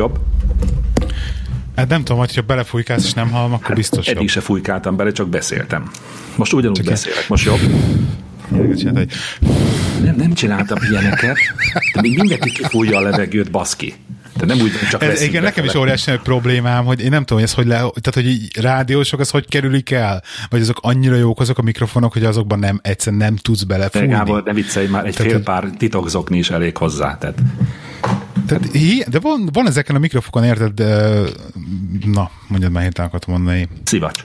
Jobb? Hát nem tudom, hogyha belefújkálsz és nem hallom, akkor biztos Eddig jobb. se fújkáltam bele, csak beszéltem. Most ugyanúgy Csak beszélek. Most jobb? Nem, nem csináltam ilyeneket, de még mindenki kifújja a levegőt, baszki. De nem úgy, csak Ez, igen, nekem is óriási problémám, hogy én nem tudom, hogy ez hogy le, tehát hogy így rádiósok, az hogy kerülik el? Vagy azok annyira jók azok a mikrofonok, hogy azokban nem, egyszerűen nem tudsz De belefújni. Gábor, ne viccelj már, egy Tehát, fél pár titokzokni is elég hozzá. Tehát Tehát, de van, van ezeken a mikrofokon, érted, de, na, mondjad már hirtelen akartam mondani, szivacs.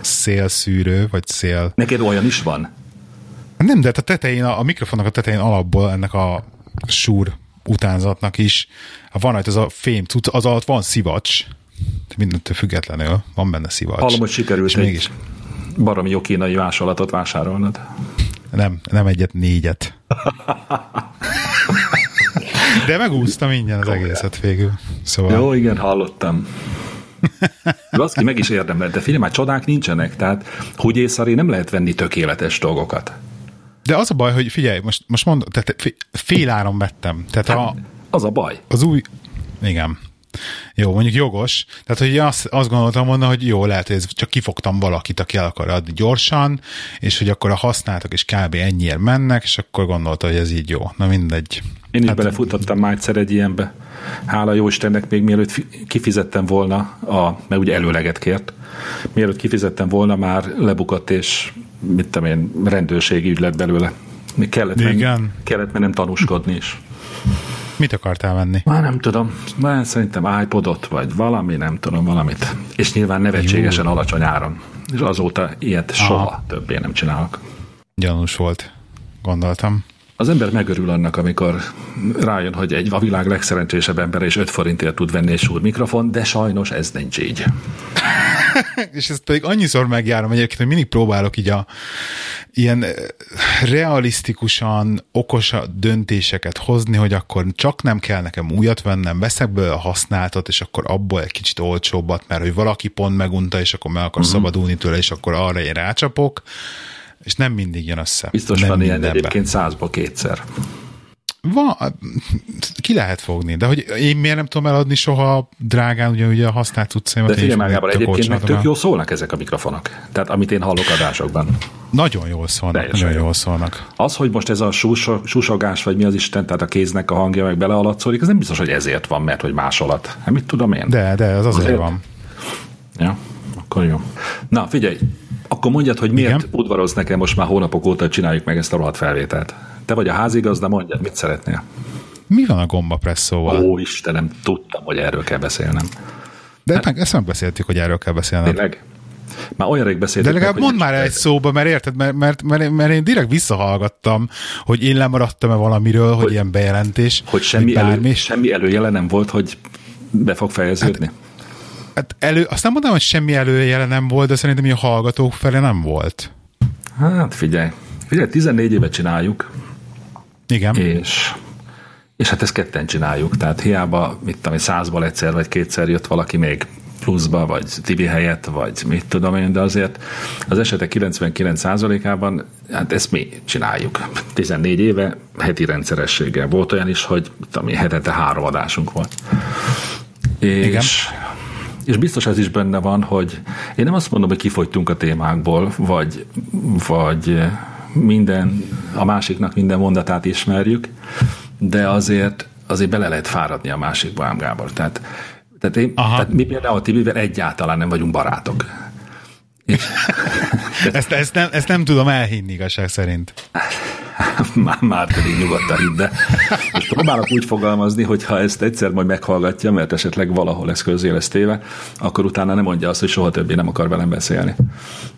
szélszűrő, vagy szél. Neked olyan is van? Nem, de hát a tetején, a, a mikrofonnak a tetején alapból ennek a súr utánzatnak is, van rajta az a fém az alatt van szivacs, mindentől függetlenül van benne szivacs. Hallom, hogy sikerült És egy mégis baromi jó kínai vásolatot vásárolnod. nem, nem egyet, négyet. De megúsztam ingyen az egészet végül. Szóval Jó, igen, hallottam. Baszki, meg is érdemel, de figyelj már, csodák nincsenek, tehát hogy észre nem lehet venni tökéletes dolgokat. De az a baj, hogy figyelj, most, most mondom, tehát fé- fél áron vettem. Tehát a, Az a baj. az új... Igen. Jó, mondjuk jogos. Tehát, hogy azt, azt gondoltam volna, hogy jó, lehet, hogy ez csak kifogtam valakit, aki el akar adni gyorsan, és hogy akkor a használtak is kb. ennyiért mennek, és akkor gondolta, hogy ez így jó. Na mindegy. Én is hát, belefutottam már egyszer egy ilyenbe. Hála jó Istennek, még mielőtt fi- kifizettem volna, a, mert ugye előleget kért, mielőtt kifizettem volna, már lebukott, és mit tudom én, rendőrségi ügy lett belőle. Még kellett, Igen. kellett mennem tanúskodni is. Mit akartál venni? Már nem tudom, már szerintem iPodot, vagy valami, nem tudom, valamit. És nyilván nevetségesen alacsony áron. És azóta ilyet soha többé nem csinálok. Gyanús volt, gondoltam. Az ember megörül annak, amikor rájön, hogy egy a világ legszerencsésebb ember és 5 forintért tud venni egy súr mikrofon, de sajnos ez nincs így. és ezt pedig annyiszor megjárom egyébként, hogy mindig próbálok így a ilyen eh, realisztikusan okos döntéseket hozni, hogy akkor csak nem kell nekem újat vennem, veszek belőle a használtat, és akkor abból egy kicsit olcsóbbat, mert hogy valaki pont megunta, és akkor meg akar uh-huh. szabadulni tőle, és akkor arra én rácsapok, és nem mindig jön össze. Biztos nem van ilyen egyébként százból kétszer. Van, ki lehet fogni, de hogy én miért nem tudom eladni soha drágán ugye, ugye a használt cuccaimat. De figyelj már, Gábor, egyébként meg tök el. jó szólnak ezek a mikrofonok. Tehát amit én hallok adásokban. Nagyon jól szólnak, Teljesen nagyon jó. jól szólnak. Az, hogy most ez a suso- susogás, vagy mi az Isten, tehát a kéznek a hangja meg belealatszódik, ez nem biztos, hogy ezért van, mert hogy másolat. Hát mit tudom én? De, de, az azért Azért? van. Ja, akkor jó. Na, figyelj, akkor mondjad, hogy miért Igen? udvaroz nekem most már hónapok óta, csináljuk meg ezt a rohadt felvételt. Te vagy a házigazda, mondjad, mit szeretnél? Mi van a gombapresszóval? Ó, Istenem, tudtam, hogy erről kell beszélnem. De meg, ezt megbeszéltük, hogy erről kell beszélned. Tényleg? Már olyan rég De beszéltük legalább meg, mondd már egy szóba, mert érted, mert, mert, mert, mert én direkt visszahallgattam, hogy én lemaradtam-e valamiről, hogy, hogy ilyen bejelentés, hogy semmi, bármi, elő, semmi előjele nem volt, hogy be fog fejeződni. Hát elő, azt nem mondom, hogy semmi előjele nem volt, de szerintem a hallgatók felé nem volt. Hát figyelj, figyelj, 14 éve csináljuk, Igen. és, és hát ezt ketten csináljuk, tehát hiába, mit tudom, százból egyszer vagy kétszer jött valaki még pluszba, vagy Tibi helyett, vagy mit tudom én, de azért az esetek 99%-ában hát ezt mi csináljuk. 14 éve heti rendszerességgel. Volt olyan is, hogy én, hetente három adásunk volt. És, Igen. és biztos ez is benne van, hogy én nem azt mondom, hogy kifogytunk a témákból, vagy, vagy minden, a másiknak minden mondatát ismerjük, de azért, azért bele lehet fáradni a másikba, ám Gábor. Tehát, tehát, én, Aha. tehát mi például a Tibivel egyáltalán nem vagyunk barátok. Ezt, ezt, nem, ezt nem tudom elhinni igazság szerint. már, már pedig nyugodtan hidd, de most próbálok úgy fogalmazni, hogy ha ezt egyszer majd meghallgatja, mert esetleg valahol ez közé lesz téve, akkor utána nem mondja azt, hogy soha többé nem akar velem beszélni.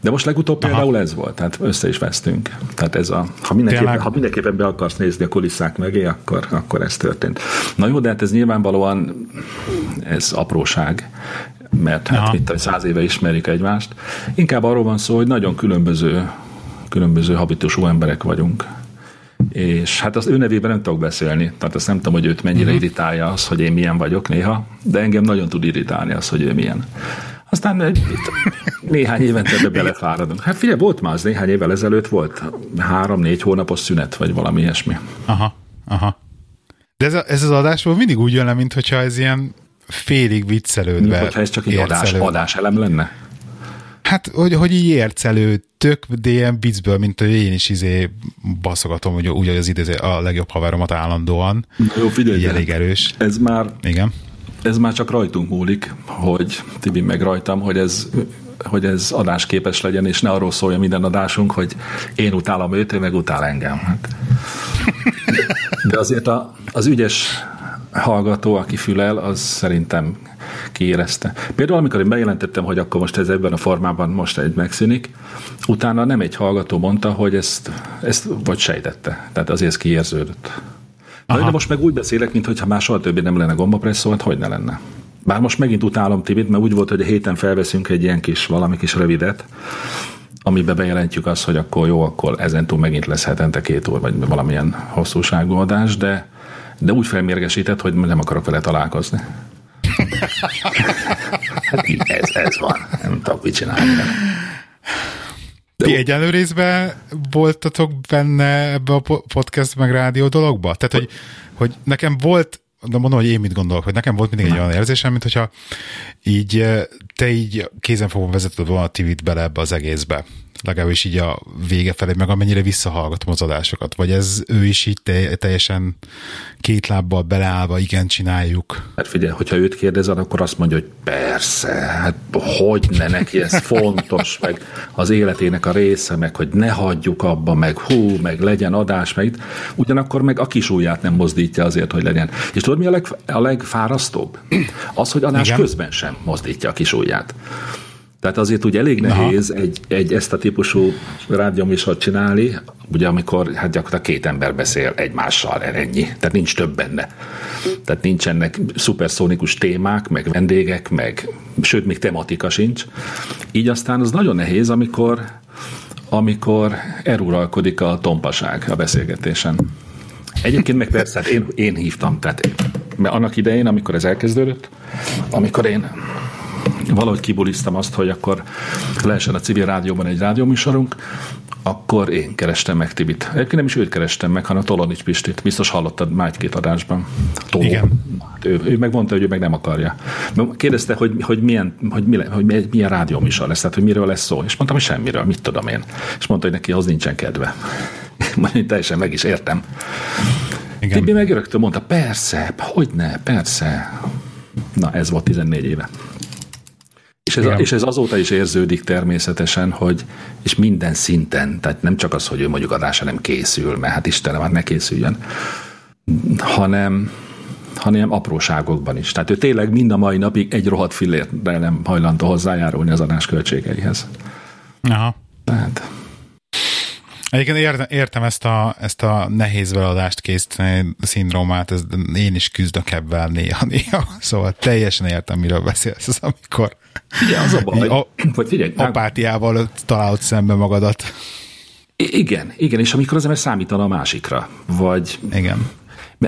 De most legutóbb Aha. például ez volt, tehát össze is vesztünk. Tehát ez a, ha mindenképpen, Tényleg? ha mindenképpen be akarsz nézni a kulisszák mögé, akkor, akkor ez történt. Na jó, de hát ez nyilvánvalóan ez apróság, mert hát Aha. mit tudom, száz éve ismerjük egymást. Inkább arról van szó, hogy nagyon különböző, különböző habitusú emberek vagyunk. És hát az ő nevében nem tudok beszélni, tehát azt nem tudom, hogy őt mennyire uh-huh. irritálja az, hogy én milyen vagyok néha, de engem nagyon tud irritálni az, hogy ő milyen. Aztán egy, néhány évente ebbe belefáradunk. Hát figyelj, volt már az néhány évvel ezelőtt, volt három-négy hónapos szünet, vagy valami ilyesmi. Aha, aha. De ez, a, ez az adásból mindig úgy jön le, mintha ez ilyen félig viccelődve. Mint hogyha ez csak egy adás, adás elem lenne? Hát, hogy, hogy így ércelő, tök, de ilyen viccből, mint hogy én is izé baszogatom, hogy úgy, hogy az idő a legjobb haveromat állandóan. Na jó, figyelj, elég erős. Ez már, Igen. ez már csak rajtunk múlik, hogy Tibi meg rajtam, hogy ez hogy ez adásképes legyen, és ne arról szólja minden adásunk, hogy én utálom őt, ő meg utál engem. Hát. De azért a, az ügyes hallgató, aki fülel, az szerintem kiérezte. Például, amikor én bejelentettem, hogy akkor most ez ebben a formában most egy megszűnik, utána nem egy hallgató mondta, hogy ezt, ezt vagy sejtette. Tehát azért ez kiérződött. Aha. De most meg úgy beszélek, mintha már soha többé nem lenne gombapresszó, hát hogy ne lenne. Bár most megint utálom Tibit, mert úgy volt, hogy a héten felveszünk egy ilyen kis, valami kis rövidet, amiben bejelentjük azt, hogy akkor jó, akkor ezentúl megint lesz hetente két óra, vagy valamilyen hosszúságú adás, de, de úgy felmérgesített, hogy nem akarok vele találkozni. hát ez, ez van. Nem tudok mit csinálni. De Ti egyenlő részben voltatok benne ebbe a podcast meg rádió dologba? Tehát, hogy, hogy nekem volt de mondom, hogy én mit gondolok, hogy nekem volt mindig egy olyan érzésem, mint hogyha így te így kézenfogva vezeted volna a TV-t bele ebbe az egészbe legalábbis így a vége felé, meg amennyire visszahallgatom az adásokat, vagy ez ő is így te, teljesen két lábbal beleállva, igen, csináljuk. Hát figyelj, hogyha őt kérdezed, akkor azt mondja, hogy persze, hát hogy ne neki ez fontos, meg az életének a része, meg hogy ne hagyjuk abba, meg hú, meg legyen adás, meg ugyanakkor meg a kis ujját nem mozdítja azért, hogy legyen. És tudod, mi a, leg, a legfárasztóbb? Az, hogy adás igen. közben sem mozdítja a kis ujját. Tehát azért úgy elég nehéz egy, egy ezt a típusú rádióműsort csinálni, ugye amikor hát gyakorlatilag két ember beszél egymással, ennyi. Tehát nincs több benne. Tehát nincsenek szuperszónikus témák, meg vendégek, meg sőt, még tematika sincs. Így aztán az nagyon nehéz, amikor amikor eruralkodik a tompaság a beszélgetésen. Egyébként meg persze, hát én, én hívtam, tehát mert annak idején, amikor ez elkezdődött, amikor én valahogy kibuliztam azt, hogy akkor lehessen a civil rádióban egy rádióműsorunk, akkor én kerestem meg Tibit. Egyébként nem is őt kerestem meg, hanem Tolonics Pistit. Biztos hallottad már egy-két adásban. Toló. Igen. Ő, ő megmondta, hogy ő meg nem akarja. Kérdezte, hogy, hogy, milyen, hogy, milyen, hogy milyen rádióműsor lesz, tehát hogy miről lesz szó. És mondtam, hogy semmiről, mit tudom én. És mondta, hogy neki az nincsen kedve. Majd teljesen meg is értem. Igen. Tibi meg rögtön mondta, persze, hogy ne, persze. Na, ez volt 14 éve. És ez, és ez azóta is érződik természetesen, hogy és minden szinten, tehát nem csak az, hogy ő mondjuk adásra nem készül, mert hát Istenem, hát ne készüljön, hanem, hanem apróságokban is. Tehát ő tényleg mind a mai napig egy rohadt fillérre nem hajlandó hozzájárulni az adás költségeihez. Aha. Tehát Egyébként értem, értem ezt, a, ezt a nehéz veladást készíteni szindrómát, ez, én is küzdök ebben néha-néha, szóval teljesen értem, miről beszélsz, az amikor Figyelj, az a baj, a, hogy figyelj, apátiával találod szembe magadat. Igen, igen, és amikor az ember számítana a másikra, vagy... Igen.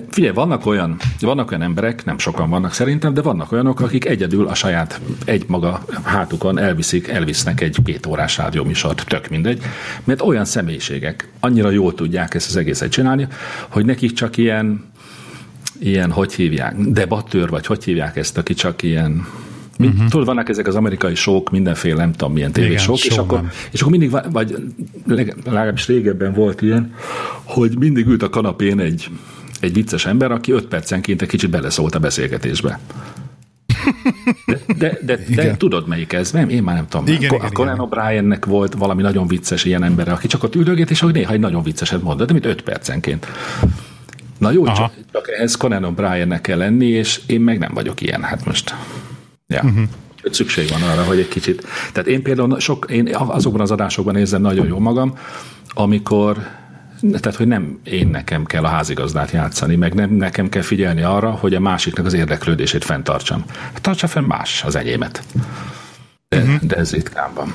Figyelj, vannak olyan, vannak olyan emberek, nem sokan vannak szerintem, de vannak olyanok, akik egyedül a saját egymaga hátukon elviszik, elvisznek egy két órás rádióműsort, tök mindegy, mert olyan személyiségek annyira jól tudják ezt az egészet csinálni, hogy nekik csak ilyen, ilyen, hogy hívják, debattőr, vagy hogy hívják ezt, aki csak ilyen Uh-huh. Tudod, vannak ezek az amerikai sok, mindenféle, nem tudom milyen tévésok, és akkor, és akkor mindig, vagy legalábbis régebben volt ilyen, hogy mindig ült a kanapén egy, egy vicces ember, aki öt percenként egy kicsit beleszólt a beszélgetésbe. De, de, de, de tudod, melyik ez? Nem, én már nem tudom. Igen, a Conan O'Briennek volt valami nagyon vicces ilyen ember, aki csak ott üldögét, és hogy néha egy nagyon vicceset mondott, de mint öt percenként. Na jó, csak, csak ehhez Conan O'Briennek kell lenni, és én meg nem vagyok ilyen. Hát most Ja. Uh-huh. Szükség van arra, hogy egy kicsit. Tehát én például sok, én azokban az adásokban érzem nagyon jó magam, amikor tehát, hogy nem én nekem kell a házigazdát játszani, meg nem nekem kell figyelni arra, hogy a másiknak az érdeklődését fenntartsam. Tartsa fenn más az enyémet. De, uh-huh. de ez ritkán van.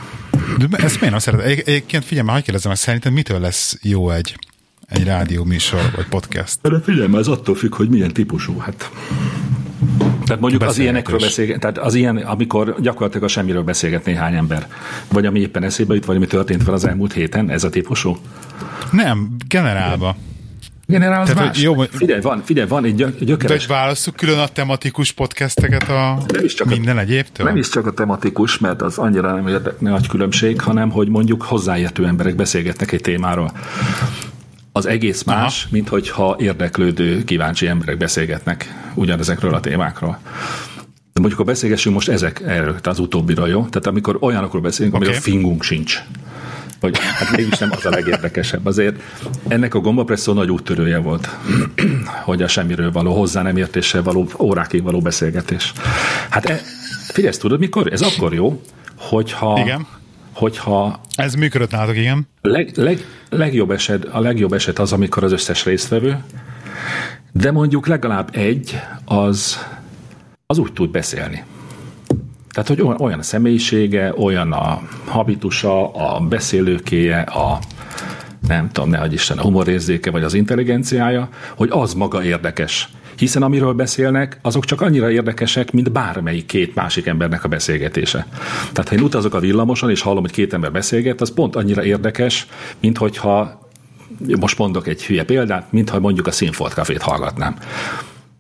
De ezt miért nem szeretem? Egy, egyébként figyelj, már kérdezem, hogy szerintem mitől lesz jó egy, egy rádió műsor, vagy podcast? De figyelj, ez attól függ, hogy milyen típusú. Hát tehát mondjuk az ilyenekről beszélget, tehát az ilyen, amikor gyakorlatilag a semmiről beszélget néhány ember, vagy ami éppen eszébe jut, vagy ami történt fel az elmúlt héten, ez a típusú? Nem, generálva. Generál az Tehát, más. Jó, figyelj, van, figyelj, van egy gyökeres... De válaszuk külön a tematikus podcasteket a nem is csak minden a, egyébtől? Nem is csak a tematikus, mert az annyira nem érdek, nagy különbség, hanem hogy mondjuk hozzáértő emberek beszélgetnek egy témáról. Az egész más, Aha. mint hogyha érdeklődő, kíváncsi emberek beszélgetnek ugyanezekről a témákról. De mondjuk a beszélgessünk most ezek erről, tehát az utóbbira, jó? Tehát amikor olyanokról beszélünk, okay. amiről fingunk sincs hogy hát mégis nem az a legérdekesebb. Azért ennek a gombapresszó nagy úttörője volt, hogy a semmiről való, hozzá nem értéssel való, órákig való beszélgetés. Hát e, figyelj, tudod mikor? Ez akkor jó, hogyha, Igen. Hogyha ez működött nálatok, igen. Leg, leg, legjobb eset, a legjobb eset az, amikor az összes résztvevő, de mondjuk legalább egy, az, az úgy tud beszélni. Tehát, hogy olyan, a személyisége, olyan a habitusa, a beszélőkéje, a nem tudom, ne Isten, a humorérzéke vagy az intelligenciája, hogy az maga érdekes. Hiszen amiről beszélnek, azok csak annyira érdekesek, mint bármelyik két másik embernek a beszélgetése. Tehát ha én utazok a villamoson, és hallom, hogy két ember beszélget, az pont annyira érdekes, mint hogyha most mondok egy hülye példát, mintha mondjuk a Színfolt Cafét hallgatnám.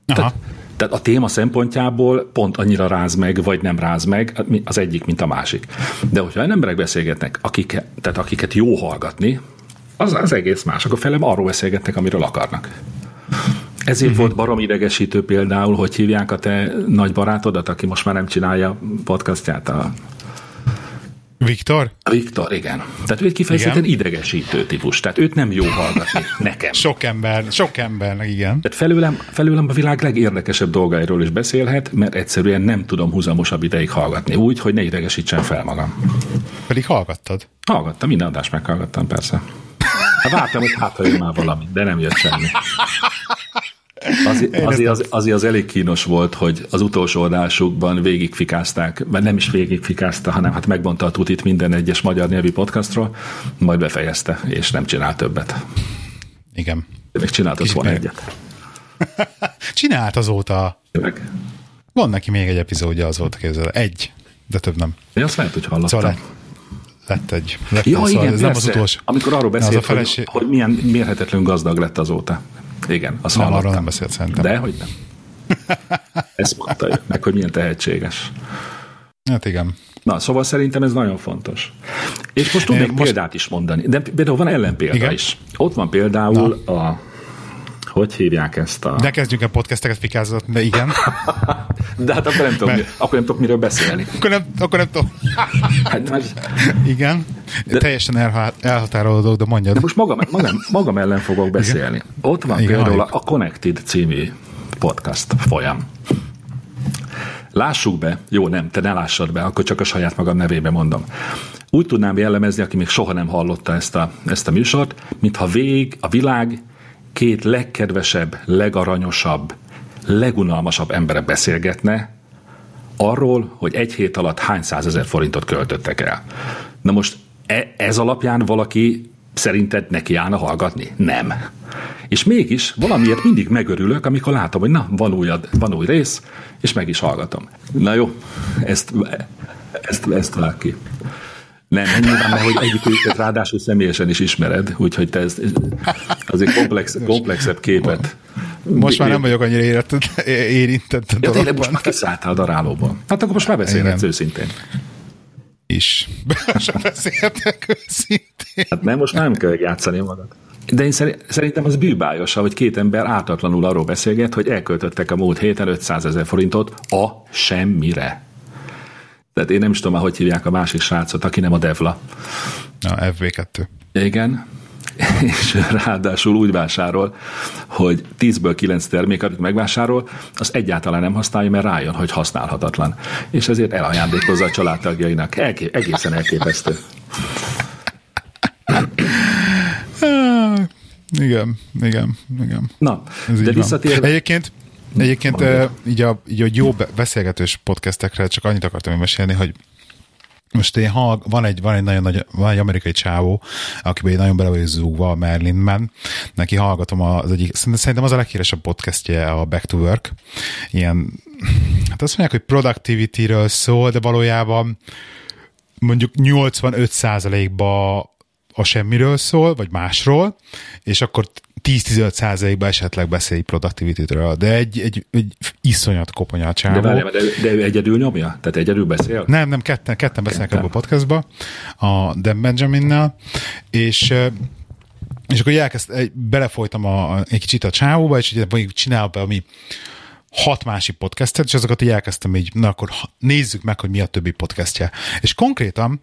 Aha. Tehát tehát a téma szempontjából pont annyira ráz meg, vagy nem ráz meg az egyik, mint a másik. De hogyha olyan emberek beszélgetnek, akik, tehát akiket jó hallgatni, az, az egész más. Akkor felem arról beszélgetnek, amiről akarnak. Ezért uh-huh. volt barom idegesítő például, hogy hívják a te nagy barátodat, aki most már nem csinálja podcastját, a Viktor? Viktor, igen. Tehát ő egy kifejezetten igen. idegesítő típus. Tehát őt nem jó hallgatni nekem. Sok ember, sok embernek, igen. Tehát felőlem, felőlem a világ legérdekesebb dolgairól is beszélhet, mert egyszerűen nem tudom húzamosabb ideig hallgatni. Úgy, hogy ne idegesítsen fel magam. Pedig hallgattad? Hallgattam, minden adást meghallgattam, persze. Hát vártam, hogy hát jön már valami, de nem jött semmi. Azért, az, azért az elég kínos volt, hogy az utolsó adásukban végigfikázták, mert nem is végigfikázta, hanem hát megmondta a tutit minden egyes magyar nyelvi podcastról, majd befejezte, és nem csinál többet. Igen. De még csináltott volna egyet. Csinált azóta. Tényleg? Van neki még egy epizódja azóta képzel. Egy, de több nem. Én azt lehet, hogy hallottam. Szóval lett, egy. Lett ja, igen, ez nem az utolsó. Amikor arról beszélt, az feleség... hogy, hogy milyen mérhetetlen gazdag lett azóta. Igen, azt nem, arról nem beszélt szerintem. De, hogy nem. Ezt mondta meg, hogy milyen tehetséges. Hát igen. Na, szóval szerintem ez nagyon fontos. És most tudnék most... példát is mondani, de például van ellenpélda igen? is. Ott van például Na. a hogy hívják ezt a... De kezdjünk a podcasteket fikázott, de igen. de hát akkor nem, tudom, Mert... akkor nem tudok miről beszélni. Akkor nem, akkor nem tudom. hát, mert... Igen. De... Teljesen elhatárolódok, de mondjad. De most magam, magam, magam ellen fogok beszélni. Igen? Ott van igen, például a, a Connected című podcast folyam. Lássuk be, jó, nem, te ne lássad be, akkor csak a saját magam nevébe mondom. Úgy tudnám jellemezni, aki még soha nem hallotta ezt a, ezt a műsort, mintha vég a világ két legkedvesebb, legaranyosabb, legunalmasabb embere beszélgetne arról, hogy egy hét alatt hány százezer forintot költöttek el. Na most e- ez alapján valaki szerinted neki állna hallgatni? Nem. És mégis valamiért mindig megörülök, amikor látom, hogy na, van, új, van új rész, és meg is hallgatom. Na jó, ezt, ezt, ezt vág ki. Nem, nem nyilván, mert hogy egyiküket ráadásul személyesen is ismered, úgyhogy te ez, azért komplex, komplexebb képet. Most már nem vagyok annyira érintett, érintett a ja, tényleg most már kiszálltál a darálóból. Hát akkor most már beszélhetsz őszintén. Is. Most beszélhetek őszintén. Hát nem, most nem kell játszani magad. De én szerintem az bűbájos, hogy két ember ártatlanul arról beszélget, hogy elköltöttek a múlt héten 500 ezer forintot a semmire. Tehát én nem is tudom már, hogy hívják a másik srácot, aki nem a Devla. A FV2. Igen. És ráadásul úgy vásárol, hogy 10-ből 9 termék, amit megvásárol, az egyáltalán nem használja, mert rájön, hogy használhatatlan. És ezért elajándékozza a családtagjainak. Elké- egészen elképesztő. Igen, igen, igen. Na, Ez de visszatérve... Egyébként Egyébként így a, így a jó beszélgetős podcastekre csak annyit akartam mesélni, hogy most én hallg, van egy, van egy nagyon nagy, van egy amerikai csávó, akiben én nagyon bele vagyok zúgva a Merlinben. Neki hallgatom az egyik, szerintem az a leghíresebb podcastje a Back to Work. Ilyen, hát azt mondják, hogy productivity-ről szól, de valójában mondjuk 85%-ba a semmiről szól, vagy másról, és akkor 10-15 százalékban esetleg beszélj productivity-ről, de egy, egy, egy iszonyat koponya a csávó. De, várjál, de, de ő egyedül nyomja? Tehát egyedül beszél? Nem, nem, ketten, ketten beszélnek ebben a podcastba, a Dan Benjaminnel, és és akkor elkezd, belefolytam a, egy kicsit a csávóba, és ugye csinál be, ami hat másik podcastet, és azokat így elkezdtem így, na akkor nézzük meg, hogy mi a többi podcastja. És konkrétan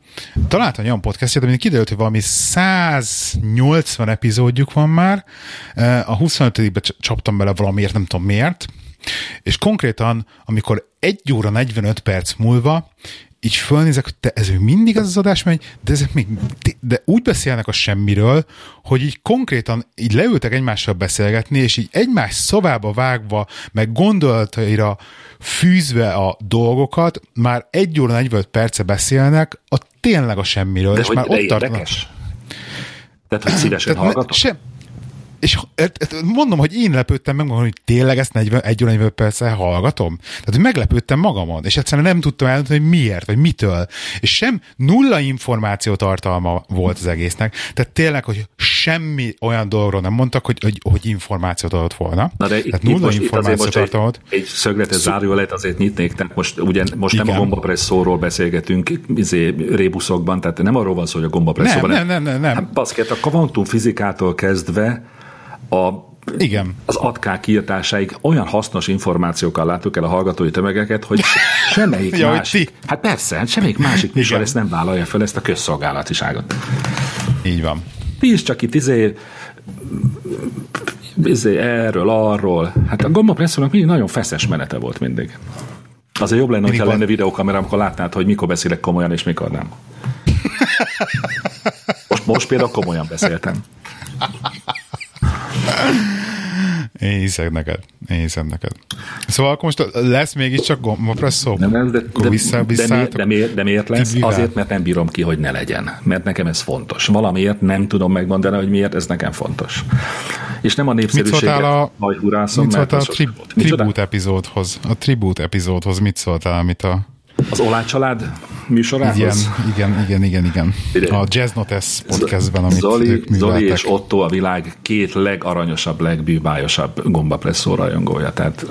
találtam olyan podcastet, amin kiderült, hogy valami 180 epizódjuk van már, a 25-be csaptam bele valamiért, nem tudom miért, és konkrétan, amikor 1 óra 45 perc múlva így fölnézek, hogy te, ez még mindig az az adás megy, de ezek még, de úgy beszélnek a semmiről, hogy így konkrétan így leültek egymással beszélgetni, és így egymás szavába vágva, meg gondolataira fűzve a dolgokat, már egy óra 45 perce beszélnek, a tényleg a semmiről. De és már ott érdekes? tartanak. Tehát, hogy szívesen Tehát, hallgatok? sem, és mondom, hogy én lepődtem meg, hogy tényleg ezt 40, egy óra 40 perccel hallgatom. Tehát, hogy meglepődtem magamon, és egyszerűen nem tudtam eldönteni, hogy miért, vagy mitől. És sem nulla információ tartalma volt az egésznek. Tehát tényleg, hogy semmi olyan dologról nem mondtak, hogy, hogy, hogy információt adott volna. Na de Tehát itt, nulla most, információ itt azért tartalmat. egy, egy szögletes zárójelet azért nyitnék, tehát most, ugye, most nem a Igen. gombapresszóról beszélgetünk izé, rébuszokban, tehát nem arról van szó, hogy a gombapresszóban. Nem, nem, nem, nem, nem. Hát, baszket, a kvantumfizikától kezdve a Igen. az atkák kiirtásáig olyan hasznos információkkal látok el a hallgatói tömegeket, hogy semmelyik Ja, másik, ti. hát persze, hát semmelyik másik műsor ezt nem vállalja fel, ezt a közszolgálatiságot. Így van. Ti is csak itt izé, izé erről, arról. Hát a gombapresszónak mindig nagyon feszes menete volt mindig. Azért jobb lenne, van. lenne videókamera, amikor látnád, hogy mikor beszélek komolyan, és mikor nem. Most, most például komolyan beszéltem. Én hiszek neked. Én hiszem neked. Szóval akkor most lesz mégiscsak gombapresszó? Nem, nem, de, Akkor de, vissza, de, miért, de, miért, de miért lesz? Tibivel? Azért, mert nem bírom ki, hogy ne legyen. Mert nekem ez fontos. Valamiért nem tudom megmondani, hogy miért ez nekem fontos. És nem a Mit népszerűséget szóltál a, mit szóltál a tri, tribút epizódhoz? A tribút epizódhoz mit szóltál, amit a Az Olá család műsorához? igen, igen, igen, igen, igen. A Jazz Notes podcastben, amit Zoli, ők Zoli és Otto a világ két legaranyosabb, legbűbájosabb gombapresszó rajongója. Tehát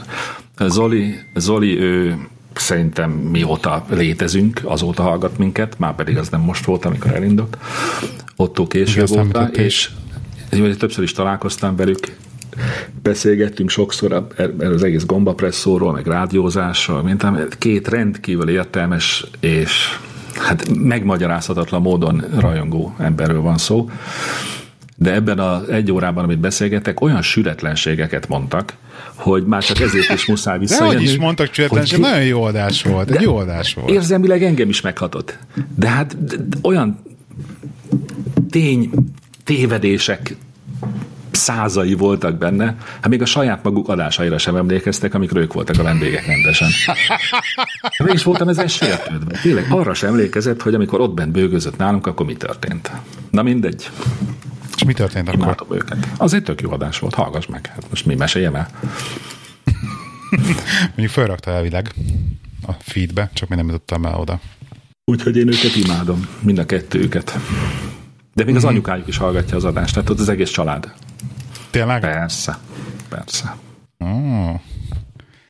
Zoli, Zoli ő szerintem mióta létezünk, azóta hallgat minket, már pedig az nem most volt, amikor elindult. Otto később óta, és és többször is találkoztam velük, beszélgettünk sokszor erről az egész gombapresszóról, meg rádiózásról, mint két rendkívül értelmes és hát megmagyarázhatatlan módon rajongó emberről van szó. De ebben az egy órában, amit beszélgetek, olyan sületlenségeket mondtak, hogy már csak ezért is muszáj De visszajönni. hogy is mondtak csületlenség, hogy- nagyon jó adás volt, egy De- jó adás volt. Érzelmileg engem is meghatott. De hát d- d- olyan tény, tévedések százai voltak benne, hát még a saját maguk adásaira sem emlékeztek, amikor ők voltak a vendégek rendesen. Mégis voltam ezen sértődve. Tényleg arra sem emlékezett, hogy amikor ott bent bőgözött nálunk, akkor mi történt. Na mindegy, És mi történt akkor? imádom őket. Az egy tök jó adás volt, hallgass meg. Hát most mi meséljem el? Mondjuk felrakta elvileg a feedbe, csak mi nem jutottam el oda. Úgyhogy én őket imádom, mind a kettőjüket. De még az Mhm. anyukájuk is hallgatja az adást, tehát ott az egész család. Tényleg? Persze, persze. Oh.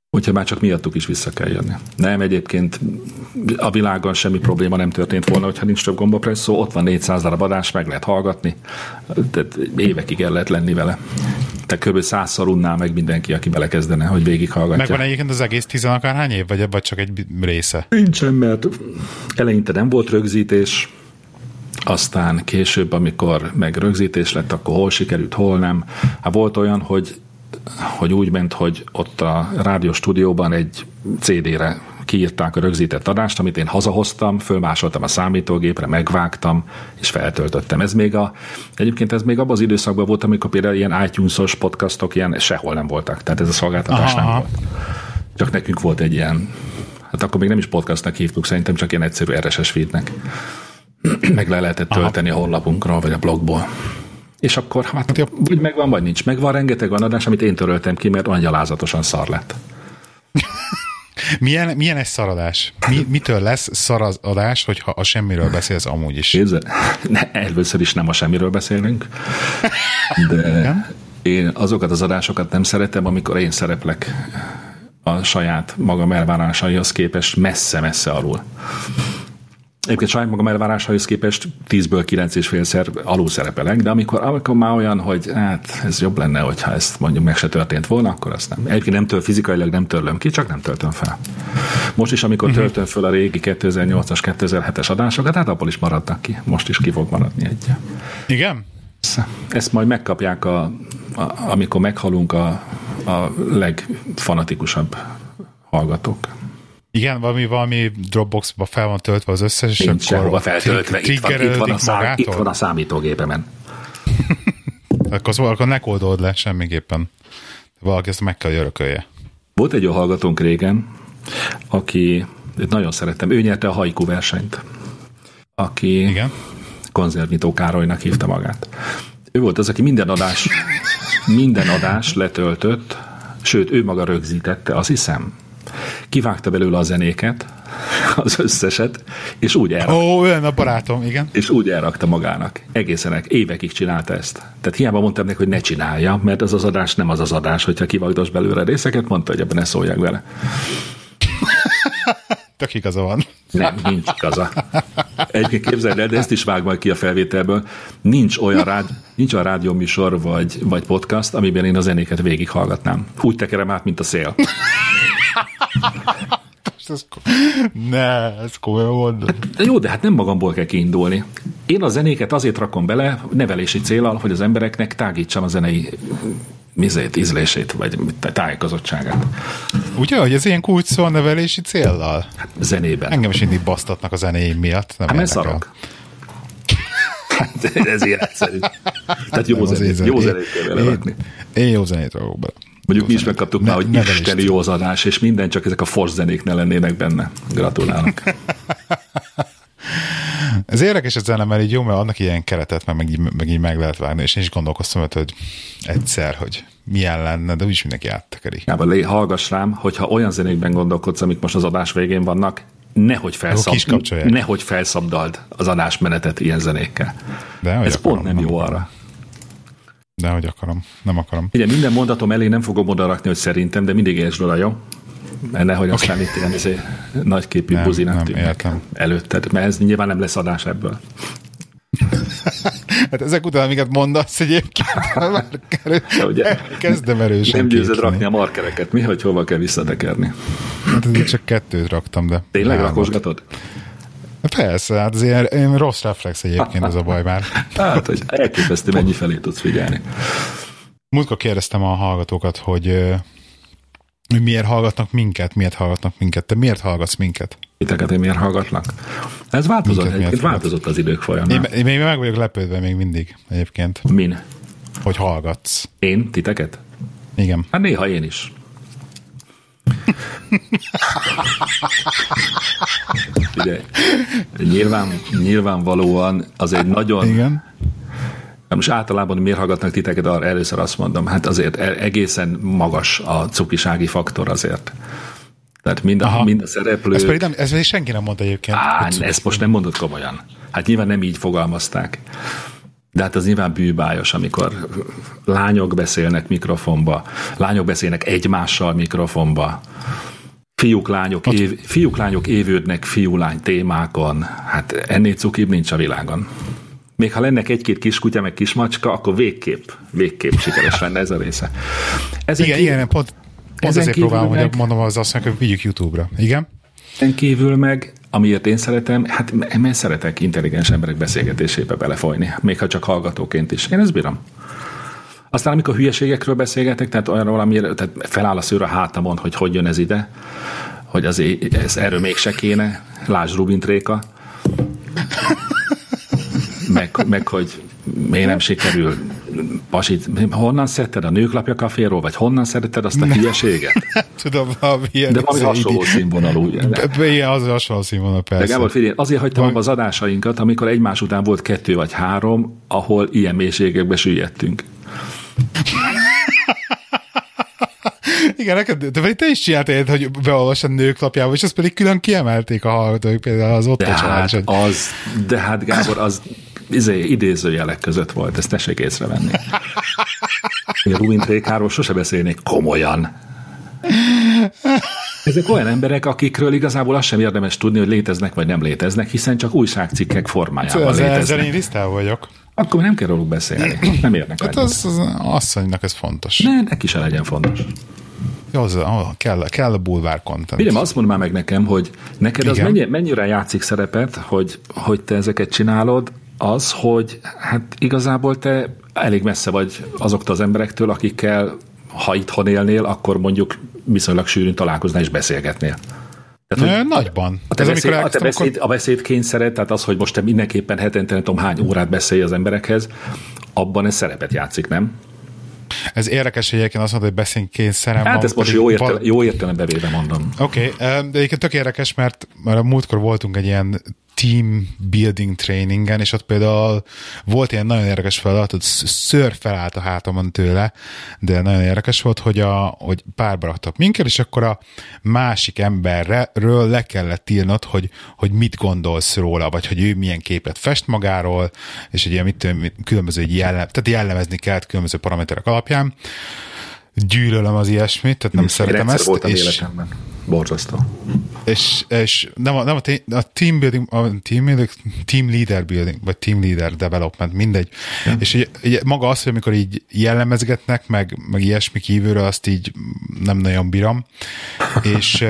Úgyhogy már csak miattuk is vissza kell jönni. Nem, egyébként a világon semmi probléma nem történt volna, hogyha nincs több gombapresszó, ott van 400 darab adás, meg lehet hallgatni. Tehát évekig el lehet lenni vele. Tehát kb. százszor unná meg mindenki, aki belekezdene, hogy végighallgatja. Megvan egyébként az egész tizen akárhány év, vagy, vagy csak egy része? Nincsen, mert eleinte nem volt rögzítés, aztán később, amikor meg rögzítés lett, akkor hol sikerült, hol nem. Hát volt olyan, hogy, hogy úgy ment, hogy ott a rádió stúdióban egy CD-re kiírták a rögzített adást, amit én hazahoztam, fölmásoltam a számítógépre, megvágtam, és feltöltöttem. Ez még a, egyébként ez még abban az időszakban volt, amikor például ilyen iTunes-os podcastok ilyen sehol nem voltak. Tehát ez a szolgáltatás Aha, nem volt. Csak nekünk volt egy ilyen, hát akkor még nem is podcastnak hívtuk, szerintem csak ilyen egyszerű RSS feednek. Meg le lehetett tölteni a honlapunkról, vagy a blogból. És akkor hát vagy megvan, vagy nincs. Megvan rengeteg van adás, amit én töröltem ki, mert olyan gyalázatosan szar lett. Milyen, milyen egy szaradás? Mi, mitől lesz szaradás, hogyha a semmiről beszélsz amúgy is? Képzel? Ne, először is nem a semmiről beszélünk, de, Én azokat az adásokat nem szeretem, amikor én szereplek a saját magam elvárásaihoz képest messze-messze alul. Egyébként saját magam elvárásaihoz képest 10-ből 9 és félszer alul szerepelek, de amikor, amikor már olyan, hogy hát ez jobb lenne, hogyha ezt mondjuk meg se történt volna, akkor azt nem. Egyébként nem től, fizikailag nem törlöm ki, csak nem töltöm fel. Most is, amikor uh-huh. töltöm fel a régi 2008-as, 2007-es adásokat, hát abból is maradnak ki. Most is ki fog maradni egy. Igen? Ezt majd megkapják, a, a, amikor meghalunk a, a legfanatikusabb hallgatók. Igen, valami, valami Dropboxba fel van töltve az összes, és Nincs akkor feltöltve, itt van, itt, van a szám, itt van a számítógépemen. akkor, szóval, akkor ne kódold le semmiképpen. Valaki ezt meg kell örökölje. Volt egy olyan hallgatónk régen, aki nagyon szerettem, ő nyerte a hajkú versenyt, aki Igen? konzervnyitó Károlynak hívta magát. Ő volt az, aki minden adás, minden adás letöltött, sőt, ő maga rögzítette, azt hiszem, kivágta belőle a zenéket, az összeset, és úgy elrakta. Ó, olyan a barátom, igen. És úgy elrakta magának. Egészen évekig csinálta ezt. Tehát hiába mondtam neki, hogy ne csinálja, mert az az adás nem az az adás, hogyha kivagdos belőle részeket, mondta, hogy ebben ne szóljak vele. Tök igaza van. Nem, nincs igaza. Egyébként képzeld el, de ezt is vág majd ki a felvételből. Nincs olyan, rád, nincs olyan rádióműsor vagy, vagy podcast, amiben én a zenéket végighallgatnám. Úgy tekerem át, mint a szél. ez, ne, ez komolyan mondod. Jó, de hát nem magamból kell kiindulni. Én a zenéket azért rakom bele nevelési célral, hogy az embereknek tágítsam a zenei mizét, ízlését, vagy tájékozottságát. Ugye, hogy ez ilyen kulcs szó a nevelési céllal? Hát zenében. Engem is mindig basztatnak a zenéim miatt. Nem hát mert szarok. Hát ez ilyen egyszerű. Tehát jó, zenét, jó zenét kell. Én, én jó zenét rakok bele. Mondjuk mi is megkaptuk ne, már, hogy isteni jó az adás, és minden, csak ezek a force zenék ne lennének benne. Gratulálok. Ez érdekes ez zene, mert így jó, mert annak ilyen keretet, mert meg így, meg így meg lehet vágni, és én is gondolkoztam, hogy egyszer, hogy milyen lenne, de úgyis mindenki áttekeri. Ja, lé, hallgass rám, hogyha olyan zenékben gondolkodsz, amik most az adás végén vannak, nehogy, felszab, nehogy felszabdald az adásmenetet ilyen zenékkel. De, Ez akarom, pont nem, nem jó arra. De hogy akarom, nem akarom. Igen, minden mondatom elé nem fogom oda rakni, hogy szerintem, de mindig értsd oda, jó? Mert nehogy okay. aztán itt ilyen izé, nagyképű nem, buzinak nem, előtted, mert ez nyilván nem lesz adás ebből. hát ezek után, amiket mondasz egyébként, már ugye, kezdem erősen Nem győzed rakni a markereket, mi, hogy hova kell visszatekerni? Hát csak kettőt raktam, de... Tényleg rakosgatod? Persze, hát az ilyen, ilyen rossz reflex egyébként az a baj már. Hát, hogy elképesztő, mennyi felé tudsz figyelni. Múltkor kérdeztem a hallgatókat, hogy miért hallgatnak minket, miért hallgatnak minket. Te miért hallgatsz minket? Titeket, miért hallgatnak? Ez változott, minket egyébként változott az idők folyamán. Én, én még meg vagyok lepődve még mindig egyébként. Min? Hogy hallgatsz. Én? Titeket? Igen. Hát néha én is. Ugye, nyilván, nyilvánvalóan az egy nagyon... Igen. Most általában miért hallgatnak titeket, arra először azt mondom, hát azért e- egészen magas a cukisági faktor azért. Tehát mind a, mind a szereplő... Ez pedig, nem, ez pedig senki nem mondta egyébként. Á, ezt most nem mondod komolyan. Hát nyilván nem így fogalmazták. De hát az nyilván bűbájos, amikor lányok beszélnek mikrofonba, lányok beszélnek egymással mikrofonba, fiúk, lányok, év, fiúk, lányok évődnek fiú-lány témákon, hát ennél cukibb nincs a világon. Még ha lennek egy-két kiskutya, meg kismacska, akkor végképp, végképp sikeres lenne ez a része. Ezen igen, kívül, igen, pont, pont ezért próbálom, meg, hogy mondom az azt, hogy vigyük YouTube-ra. Igen? Ezen kívül meg, amiért én szeretem, hát mert szeretek intelligens emberek beszélgetésébe belefolyni, még ha csak hallgatóként is. Én ezt bírom. Aztán amikor hülyeségekről beszélgetek, tehát olyan valamire, tehát feláll a szőr a hátamon, hogy hogy jön ez ide, hogy azért ez erről mégse kéne, lásd Rubin Tréka, meg, meg hogy miért nem sikerül pasit, honnan szedted a nőklapja kaféról, vagy honnan szedted azt a hülyeséget? Tudom, valami ilyen. De valami hasonló színvonalú. Igen, az hasonló színvonalú, persze. De Gábor, figyelj, azért hagytam Vaj... az adásainkat, amikor egymás után volt kettő vagy három, ahol ilyen mélységekbe süllyedtünk. Igen, neked, de pedig te is csináltad, hogy beolvas a nők lapjába, és azt pedig külön kiemelték a hallgatók, például az ott de a hát az, De hát Gábor, az izé, idézőjelek között volt, ezt tessék észrevenni. Én Rubin Trékáról sose beszélnék komolyan. Ezek olyan emberek, akikről igazából azt sem érdemes tudni, hogy léteznek vagy nem léteznek, hiszen csak újságcikkek formájában Ezzel, ezzel léteznek. én tisztában vagyok. Akkor nem kell róluk beszélni. Nem érnek Hát az, az asszonynak ez fontos. Ne, neki se legyen fontos. Jó, az, ah, kell, kell a bulvár content. Figyelj, azt mondd már meg nekem, hogy neked az Igen. mennyi, mennyire játszik szerepet, hogy, hogy te ezeket csinálod, az, hogy hát igazából te elég messze vagy azoktól az emberektől, akikkel ha itthon élnél, akkor mondjuk viszonylag sűrűn találkoznál és beszélgetnél. Tehát, hogy Nagyban. a te, Ez beszéd, a, te beszéd, a beszéd tehát az, hogy most te mindenképpen hetente nem tudom hány órát beszélj az emberekhez, abban ez szerepet játszik, nem? Ez érdekes, hogy egyébként azt mondod, hogy beszéljünk kényszerem. Hát ezt most jó, val- értele, jó értelembe véve mondom. Oké, okay, de egyébként tök érdekes, mert, mert a múltkor voltunk egy ilyen team building trainingen, és ott például volt ilyen nagyon érdekes feladat, hogy sz- szőr felállt a hátamon tőle, de nagyon érdekes volt, hogy, a, hogy párba raktak minket, és akkor a másik emberről le kellett írnod, hogy, hogy mit gondolsz róla, vagy hogy ő milyen képet fest magáról, és egy ilyen mit- különböző jellem, tehát jellemezni kellett különböző paraméterek alapján. Gyűlölöm az ilyesmit, tehát nem Én szeretem ezt. voltam és, életemben. Borzasztó. és, és nem, a, nem a, a team building, a team, building, team leader building, vagy team leader development, mindegy. Ja. És így, így maga az, hogy amikor így jellemezgetnek, meg, meg ilyesmi kívülről, azt így nem nagyon bírom. És,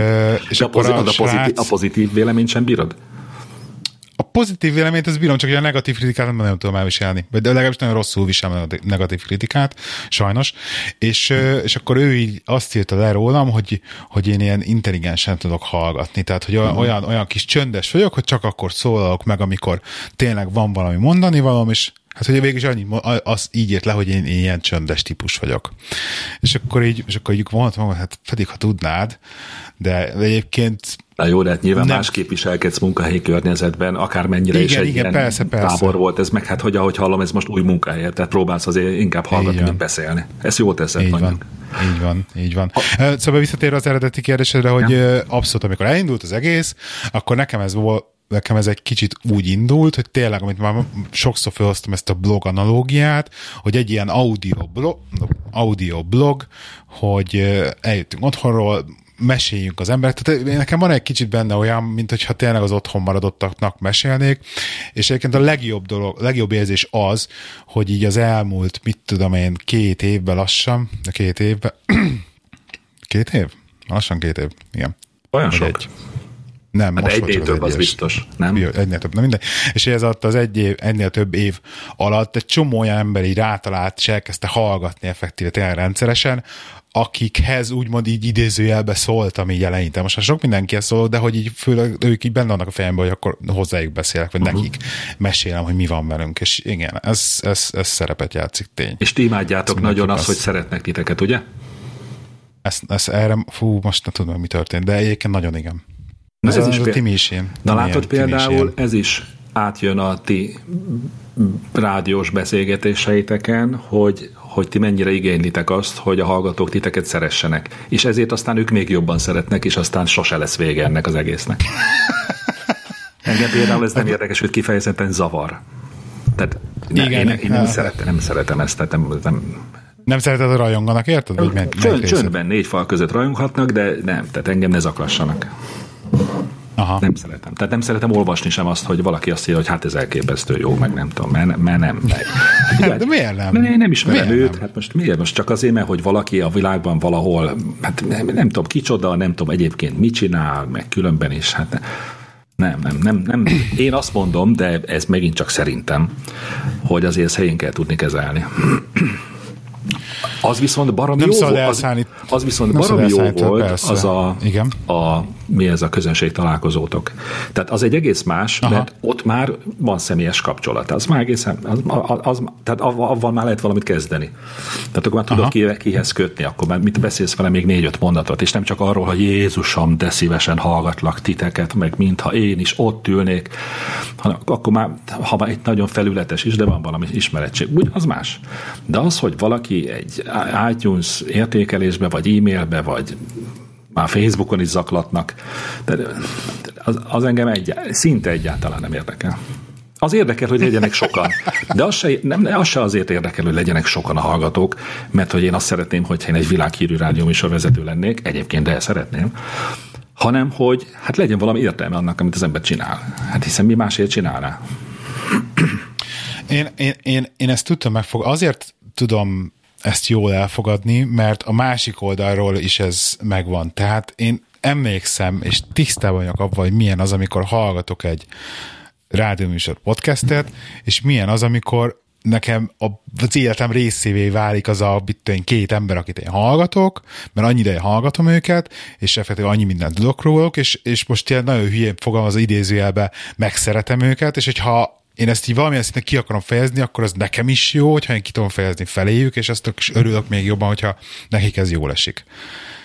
és a, akkor a, a, pozitív, srác, a pozitív véleményt sem bírod? A pozitív véleményt az bírom, csak hogy a negatív kritikát nem nagyon tudom elviselni. Vagy de legalábbis nagyon rosszul viselem a negatív- kritikát, sajnos. És, és akkor ő így azt írta le rólam, hogy, hogy én ilyen intelligensen tudok hallgatni. Tehát, hogy olyan, olyan, olyan kis csöndes vagyok, hogy csak akkor szólalok meg, amikor tényleg van valami mondani valam, és Hát, hogy végül is annyit, mo- a- az így írt le, hogy én, én ilyen csöndes típus vagyok. És akkor így, és akkor így mondtam, hogy hát pedig, ha tudnád, de egyébként Na jó, de hát nyilván Nem. másképp viselkedsz munkahelyi környezetben, akármennyire Igen, is egy igen, ilyen persze, persze. tábor volt ez, meg hát hogy ahogy hallom, ez most új munkahely, tehát próbálsz azért inkább hallgatni, mint beszélni. Ezt jól teszed, Így van, így van, így van. Ö, Szóval visszatérve az eredeti kérdésedre, hogy ö, abszolút, amikor elindult az egész, akkor nekem ez volt, nekem ez egy kicsit úgy indult, hogy tényleg, amit már sokszor felhoztam ezt a blog analógiát, hogy egy ilyen audio blog, audio blog hogy eljöttünk otthonról, meséljünk az emberek. Tehát nekem van egy kicsit benne olyan, mint hogyha tényleg az otthon maradottaknak mesélnék, és egyébként a legjobb dolog, legjobb érzés az, hogy így az elmúlt, mit tudom én, két évben lassan, de két évben, két év? Lassan két év, igen. Olyan Vagy sok. Egy. Nem, Hát most egynél csak több az egyes. biztos, nem? Egynél több, nem mindegy. És ez alatt az egy év, ennél több év alatt egy csomó olyan ember így rátalált, és elkezdte hallgatni effektíve tényleg rendszeresen, akikhez úgymond így idézőjelbe szóltam így eleinte. Most már sok mindenkihez szólok, de hogy így főleg ők így benne vannak a fejemben, hogy akkor hozzájuk beszélek, vagy uh-huh. nekik mesélem, hogy mi van velünk. És igen, ez, ez, ez szerepet játszik tény. És ti imádjátok Ez nagyon mindenki azt, hogy azt- szeretnek titeket, ugye? Ezt, ezt erre, fú, most nem tudom, mi történt, de egyébként nagyon igen. Na ez, ez is ez a péld- Timi is ilyen. Na látod ilyen, is például, ilyen. ez is átjön a ti rádiós beszélgetéseiteken, hogy, hogy ti mennyire igénylitek azt, hogy a hallgatók titeket szeressenek. És ezért aztán ők még jobban szeretnek, és aztán sose lesz vége ennek az egésznek. Engem például ez nem érdekes, hogy kifejezetten zavar. Tehát ne, Igen, én, én nem, hát- szeretem, nem szeretem ezt, tehát nem, nem, Nem szereted a rajonganak, érted? Vagy Csönd, csöndben négy fal között rajonghatnak, de nem, tehát engem ne zaklassanak. Aha. Nem szeretem. Tehát nem szeretem olvasni sem azt, hogy valaki azt írja, hogy hát ez elképesztő jó, meg nem tudom, mert, mert nem. Hát, de miért nem? Mert én nem ismerem Miért őt, nem? hát most miért? Most csak azért, mert hogy valaki a világban valahol, hát nem, nem tudom kicsoda, nem tudom egyébként mit csinál, meg különben is, hát nem, nem, nem, nem. Én azt mondom, de ez megint csak szerintem, hogy azért ezt helyén kell tudni kezelni. Az viszont baromi Nem jó volt, az, az viszont nem baromi jó volt, az a, Igen. a, mi ez a közönség találkozótok. Tehát az egy egész más, Aha. mert ott már van személyes kapcsolat. Az már egészen, az, az, az, tehát avval, már lehet valamit kezdeni. Tehát akkor már tudod ki, kihez kötni, akkor már mit beszélsz vele még négy-öt mondatot, és nem csak arról, hogy Jézusom, de szívesen hallgatlak titeket, meg mintha én is ott ülnék, hanem akkor már, ha már egy nagyon felületes is, de van valami ismerettség, úgy az más. De az, hogy valaki egy iTunes értékelésbe, vagy e-mailbe, vagy már Facebookon is zaklatnak, de az, az engem egy, szinte egyáltalán nem érdekel. Az érdekel, hogy legyenek sokan. De az se, nem, az se azért érdekel, hogy legyenek sokan a hallgatók, mert hogy én azt szeretném, hogyha én egy világhírű rádióműsorvezető lennék, egyébként de szeretném, hanem hogy hát legyen valami értelme annak, amit az ember csinál. Hát hiszen mi másért csinálná? Én, én, én, én ezt tudtam megfog. Azért tudom ezt jól elfogadni, mert a másik oldalról is ez megvan. Tehát én emlékszem, és tisztában vagyok abban, hogy milyen az, amikor hallgatok egy rádióműsor podcastet, és milyen az, amikor nekem az életem részévé válik az a én, két ember, akit én hallgatok, mert annyi ideje hallgatom őket, és effektíve annyi mindent tudok róluk, és, és most ilyen nagyon hülyén fogalmaz az idézőjelbe, megszeretem őket, és hogyha én ezt így valamilyen szinten ki akarom fejezni, akkor az nekem is jó, hogyha én ki tudom fejezni feléjük, és is örülök még jobban, hogyha nekik ez jól esik.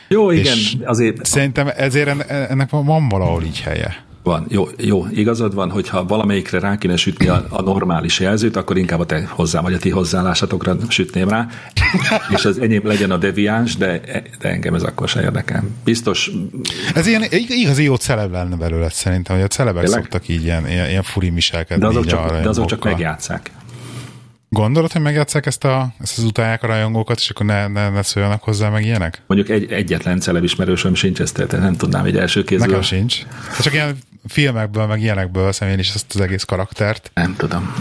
Jó, igen, és azért... Szerintem ezért ennek van valahol így helye. Van, jó, jó, igazad van, hogyha valamelyikre rá kéne sütni a, a normális jelzőt, akkor inkább a te hozzá, vagy a ti hozzáállásatokra sütném rá, és az enyém legyen a deviáns, de, de engem ez akkor se érdekel. Biztos... Ez ilyen igazi jó celeb lenne belőle szerintem, hogy a celebek Tényleg? szoktak így ilyen, ilyen, ilyen furi miselkedni. De azok, csak, de azok csak megjátszák. Gondolod, hogy megjátszák ezt, a, ezt az utálják a rajongókat, és akkor ne, ne, ne szóljanak hozzá, meg ilyenek? Mondjuk egy, egyetlen celeb ismerősöm sincs ezt, tehát nem tudnám egy első kézből. Nekem sincs. Hát csak ilyen filmekből, meg ilyenekből veszem én is ezt az egész karaktert. Nem tudom.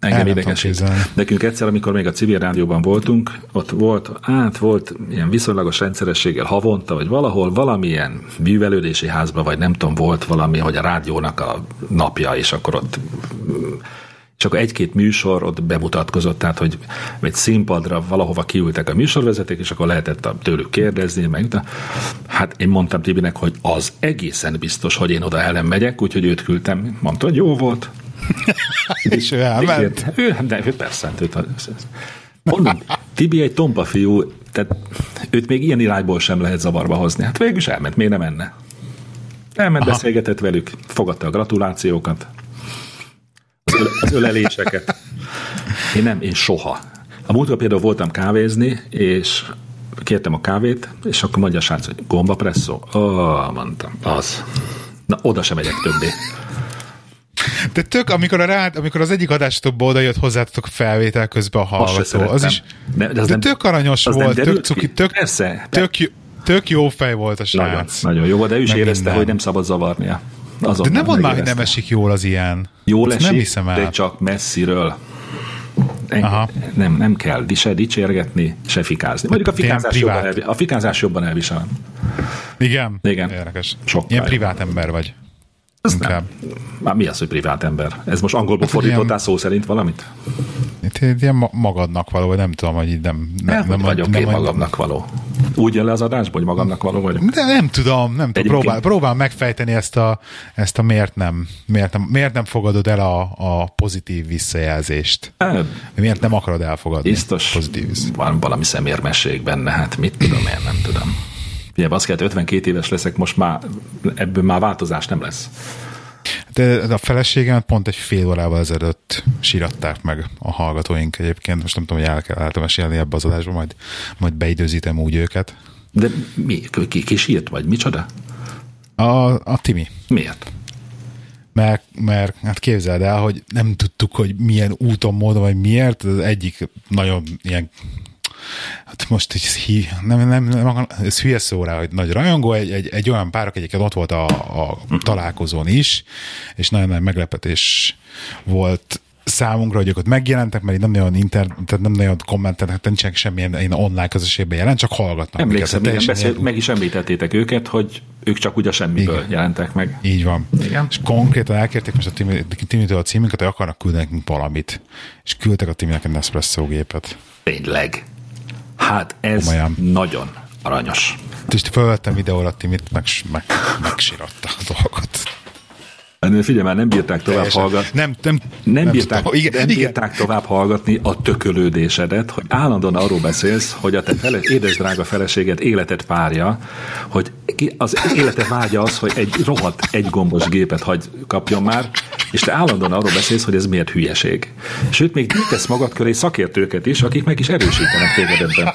Engem idegesít. Nekünk egyszer, amikor még a civil rádióban voltunk, ott volt, át volt ilyen viszonylagos rendszerességgel havonta, vagy valahol valamilyen művelődési házba, vagy nem tudom, volt valami, hogy a rádiónak a napja, és akkor ott akkor egy-két műsor ott bemutatkozott, tehát hogy egy színpadra valahova kiültek a műsorvezeték, és akkor lehetett tőlük kérdezni, meg hát én mondtam Tibinek, hogy az egészen biztos, hogy én oda ellen megyek, úgyhogy őt küldtem, mondta, hogy jó volt. és ő elment? Ő, de ő persze, hát őt, Mondom, Tibi egy tompa fiú, tehát őt még ilyen irányból sem lehet zavarba hozni. Hát végül is elment, miért nem menne? Elment, Aha. beszélgetett velük, fogadta a gratulációkat, az öleléseket. Én nem, én soha. A múltkor például voltam kávézni, és kértem a kávét, és akkor mondja a srác, hogy gombapresszó. Ó, oh, mondtam, az. Na, oda sem megyek többé. De tök, amikor, a rád, amikor az egyik adásotokból oda jött hozzátok felvétel közben a hallgató, az is de, de, az de nem, tök aranyos volt, tök cuki, tök, Persze, tök, tök jó fej volt a srác. Nagyon, nagyon jó, de ő is érezte, minden. hogy nem szabad zavarnia. Azon de nem mondd már, hogy nem esik jól az ilyen. Jól esik, nem hiszem el. de csak messziről. Aha. Nem, nem kell se dicsérgetni, se fikázni. Mondjuk a fikázás, jobban, elvi, a fikázás jobban elviselem. Igen? Igen. Érdekes. Sokkal Ilyen privát ember vagy. Ez nem. Már mi az, hogy privát ember? Ez most angolból hát, fordítottál ilyen, szó szerint valamit? Itt ilyen magadnak való, vagy nem tudom, hogy így nem... Nem, nem, nem vagyok nem, én magamnak való. Úgy jön le az adásból, hogy magamnak való vagyok? De nem tudom, nem tudom. Próbál, próbál megfejteni ezt a, ezt a miért nem, miért nem, miért nem fogadod el a, a pozitív visszajelzést. Hát, miért nem akarod elfogadni biztos pozitív van valami szemérmesség benne, hát mit tudom én, nem tudom. Ugye, azt kell, 52 éves leszek, most már ebből már változás nem lesz. De a feleségemet pont egy fél órával ezelőtt síratták meg a hallgatóink egyébként. Most nem tudom, hogy el kell el mesélni ebbe az adásba, majd, majd beidőzítem úgy őket. De mi? Ki, ki sírt, vagy micsoda? A, a Timi. Miért? Mert, mert hát képzeld el, hogy nem tudtuk, hogy milyen úton, módon, vagy miért. Az egyik nagyon ilyen hát most így hí, nem, nem, nem, ez hülye szó rá, hogy nagy rajongó, egy, egy, egy olyan pár, egyébként ott volt a, a találkozón is, és nagyon nagy meglepetés volt számunkra, hogy ők ott megjelentek, mert nem nagyon inter, tehát nem nagyon kommentelnek, tehát nincsenek semmilyen én online közösségben jelent, csak hallgatnak. Emlékszem, minket, beszélt, meg is említettétek őket, hogy ők csak ugye semmiből Igen. jelentek meg. Így van. Igen. És konkrétan elkérték most a Timitől a címünket, hogy akarnak küldeni nekünk valamit. És küldtek a Timinek egy Nespresso gépet. Tényleg? Hát ez Komolyan. nagyon aranyos. És felvettem videóra, Timit meg, meg, megsiratta a dolgot. Figyelj már, nem bírták tovább Teljesen. hallgatni. Nem, nem, nem, nem, bírták, tudom. igen, nem igen. bírták tovább hallgatni a tökölődésedet, hogy állandóan arról beszélsz, hogy a te fele, édes drága feleséged életet párja, hogy az élete vágya az, hogy egy rohadt egy gombos gépet hagy kapjon már, és te állandóan arról beszélsz, hogy ez miért hülyeség. Sőt, még gyűjtesz magad köré szakértőket is, akik meg is erősítenek téged ebben.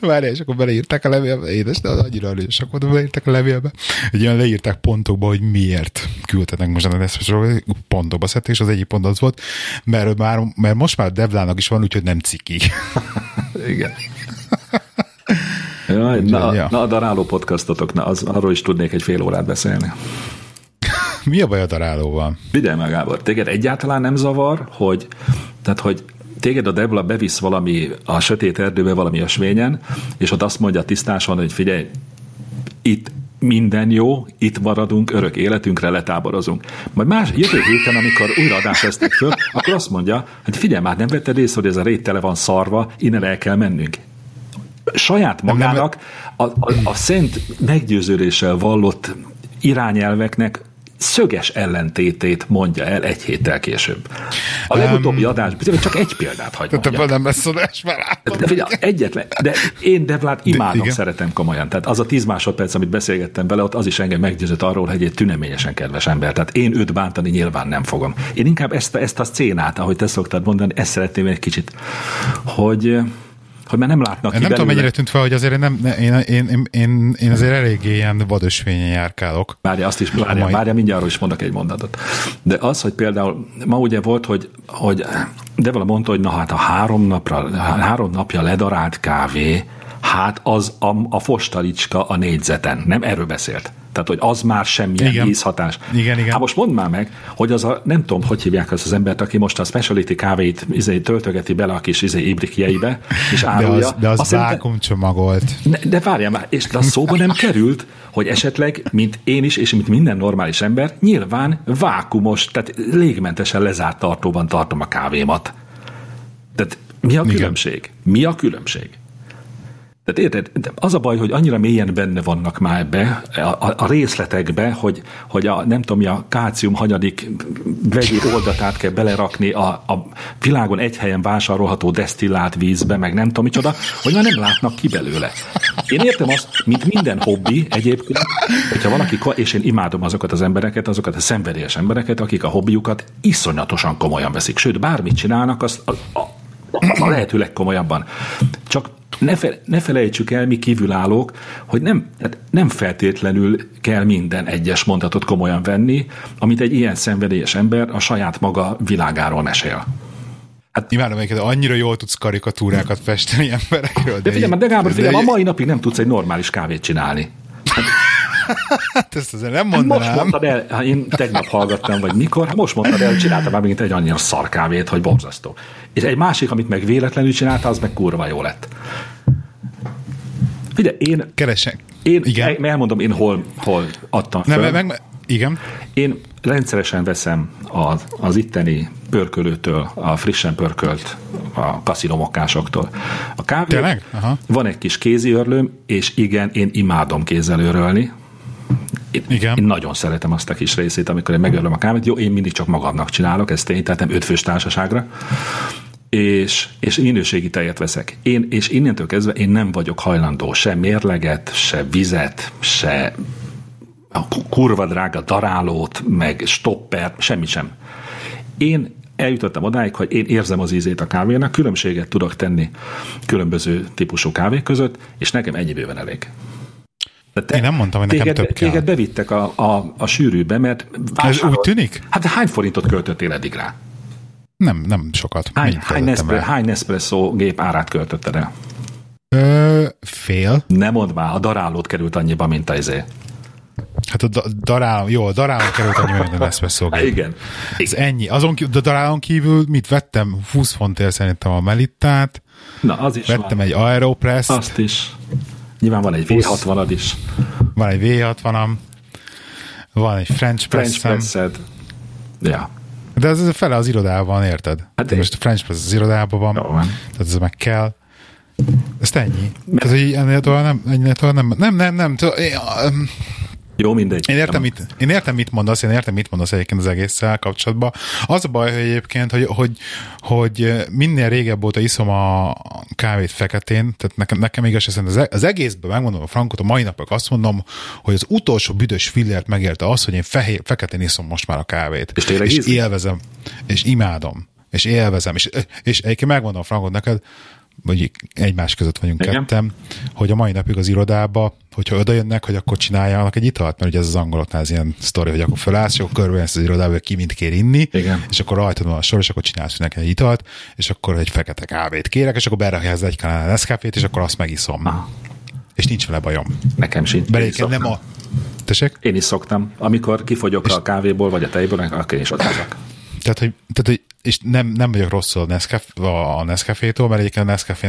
Várjál, és akkor beleírták a levélbe, édes, de az annyira erős, akkor beleírták a levélbe, egy olyan leírták pontokba, hogy miért küldtetek most a Nespresso pontokba szedték, és az egyik pont az volt, mert, már, mert most már Devlának is van, úgyhogy nem ciki. Igen. Jaj, na, ja. na, a daráló podcastotok, na, az, arról is tudnék egy fél órát beszélni. Mi a baj a darálóval? Vigyelj meg, Gábor, téged egyáltalán nem zavar, hogy, tehát, hogy téged a Debla bevisz valami a sötét erdőbe valami ösvényen, és ott azt mondja tisztásan, hogy figyelj, itt minden jó, itt maradunk, örök életünkre letáborozunk. Majd más jövő héten, amikor újra adást vesztek föl, akkor azt mondja, hogy figyelj már, nem vetted észre, hogy ez a rét tele van szarva, innen el kell mennünk. Saját magának a, a, a szent meggyőződéssel vallott irányelveknek szöges ellentétét mondja el egy héttel később. A legutóbbi um, adás, csak egy példát hagy mondjak. nem lesz adás már de, figyelj, egyetlen, de én Devlát imádom, de, szeretem komolyan. Tehát az a tíz másodperc, amit beszélgettem vele, ott az is engem meggyőzött arról, hogy egy tüneményesen kedves ember. Tehát én őt bántani nyilván nem fogom. Én inkább ezt, ezt a szcénát, ahogy te szoktad mondani, ezt szeretném egy kicsit, hogy hogy már nem látnak ki Nem tudom, mennyire tűnt fel, hogy azért nem, ne, én, én, én, én, én azért eléggé ilyen vadösvényen járkálok. Várja, azt is, várja, mai... várja, mindjárt arról is mondok egy mondatot. De az, hogy például ma ugye volt, hogy, hogy de vala mondta, hogy na hát a három, napra, három napja ledarált kávé, hát az a, a fostalicska a négyzeten. Nem erről beszélt. Tehát, hogy az már semmilyen igen. ízhatás. Igen, igen. Hát most mondd már meg, hogy az a, nem tudom, hogy hívják azt az embert, aki most a speciality kávét izé, töltögeti bele a kis izé, ibrikjeibe, és árulja. De az, de az vákumcsomagolt. De, de várjál már, és de a szóba nem került, hogy esetleg, mint én is, és mint minden normális ember, nyilván vákumos, tehát légmentesen lezárt tartóban tartom a kávémat. Tehát mi a különbség? Igen. Mi a különbség? Tehát érted, az a baj, hogy annyira mélyen benne vannak már ebbe, a, a, részletekbe, hogy, hogy a, nem tudom, a kálcium hanyadik vegyi oldatát kell belerakni a, a világon egy helyen vásárolható desztillált vízbe, meg nem tudom micsoda, hogy már nem látnak ki belőle. Én értem azt, mint minden hobbi egyébként, hogyha valaki, és én imádom azokat az embereket, azokat a szenvedélyes embereket, akik a hobbiukat iszonyatosan komolyan veszik. Sőt, bármit csinálnak, azt a, a, a lehető legkomolyabban. Csak ne, fe, ne felejtsük el, mi kívülállók, hogy nem, tehát nem feltétlenül kell minden egyes mondatot komolyan venni, amit egy ilyen szenvedélyes ember a saját maga világáról mesél. Hát, Imádom de annyira jól tudsz karikatúrákat festeni emberekről. De, de figyelj, de Gábor, figyelj, a mai napig nem tudsz egy normális kávét csinálni. Hát ezt azért nem mondanám. Most mondtad el, én tegnap hallgattam, vagy mikor, most mondtad el, csináltam már megint egy annyira szarkávét, hogy borzasztó. És egy másik, amit meg véletlenül csinálta, az meg kurva jó lett. Figyelj, én... Keresek. Én, Igen. elmondom, én hol, hol adtam fel. Nem, meg, meg, igen. Én rendszeresen veszem az, az itteni pörkölőtől, a frissen pörkölt a kaszinomokásoktól. A kávé, Tényleg? Aha. van egy kis kéziörlőm, és igen, én imádom kézzel örölni. Én, Igen. én nagyon szeretem azt a kis részét, amikor én megörlöm a kávét. Jó, én mindig csak magamnak csinálok, ezt én, tehát nem ötfős társaságra és, és minőségi tejet veszek. Én, és innentől kezdve én nem vagyok hajlandó se mérleget, se vizet, se a kurva drága darálót, meg stopper, semmi sem. Én eljutottam odáig, hogy én érzem az ízét a kávénak, különbséget tudok tenni különböző típusú kávék között, és nekem ennyi bőven elég. Te, én nem mondtam, hogy nekem téged, több kell. Téged bevittek a, a, a sűrűbe, mert... Ez úgy tűnik? Hát hány forintot költöttél eddig rá? Nem, nem sokat. Hány, hány, Nespresso, hány Nespresso gép árát költötted el? Ö, fél. Nem mondd már, a darálót került annyiba, mint az izé. Hát a daráló, jó, a daráló került annyiba, mint a Nespresso gép. Igen. Ez ennyi. Azon kívül, a darálón kívül mit vettem? 20 fontért szerintem a Melittát. Na, az is Vettem van. egy Aeropress. Azt is. Nyilván van egy V60-ad is. Van egy V60-am. Van egy French Press-em. French. Ja. De ez, ez fele az irodában, érted? Hát most a French Press az irodában van, Jó, van. tehát ez meg kell. Ez ennyi. Mert... Ez, hogy ennél tovább nem, ennél tovább nem, nem, nem, nem, nem jó, mindegy. Én értem, mit, én értem, mit mondasz, én értem, mit mondasz egyébként az egésszel kapcsolatban. Az a baj, hogy egyébként, hogy, hogy, hogy minél régebb óta iszom a kávét feketén, tehát nekem, nekem igaz, az, e- az egészben megmondom a frankot, a mai napok azt mondom, hogy az utolsó büdös fillért megérte az, hogy én fehér, feketén iszom most már a kávét. És, és élvezem, és imádom, és élvezem, és, és egyébként megmondom a frankot neked, vagy egymás között vagyunk Igen. ketten, hogy a mai napig az irodába, hogyha oda jönnek, hogy akkor csináljanak egy italt, mert ugye ez az angoloknál ez ilyen sztori, hogy akkor fölállsz, és akkor körbejössz az irodába, ki mind kér inni, Igen. és akkor rajtad van a sor, és akkor csinálsz neki egy italt, és akkor egy fekete kávét kérek, és akkor berakják egy kanál Nescafét, és akkor azt megiszom. Ah. És nincs vele bajom. Nekem sincs. Beléken nem a... Tessék? Én is szoktam. Amikor kifogyok a kávéból, vagy a tejből, akkor én is ott. Tehát, hogy, tehát, hogy és nem, nem vagyok rosszul a, Nescafé, a Nescafé-tól, mert egyébként a nescafé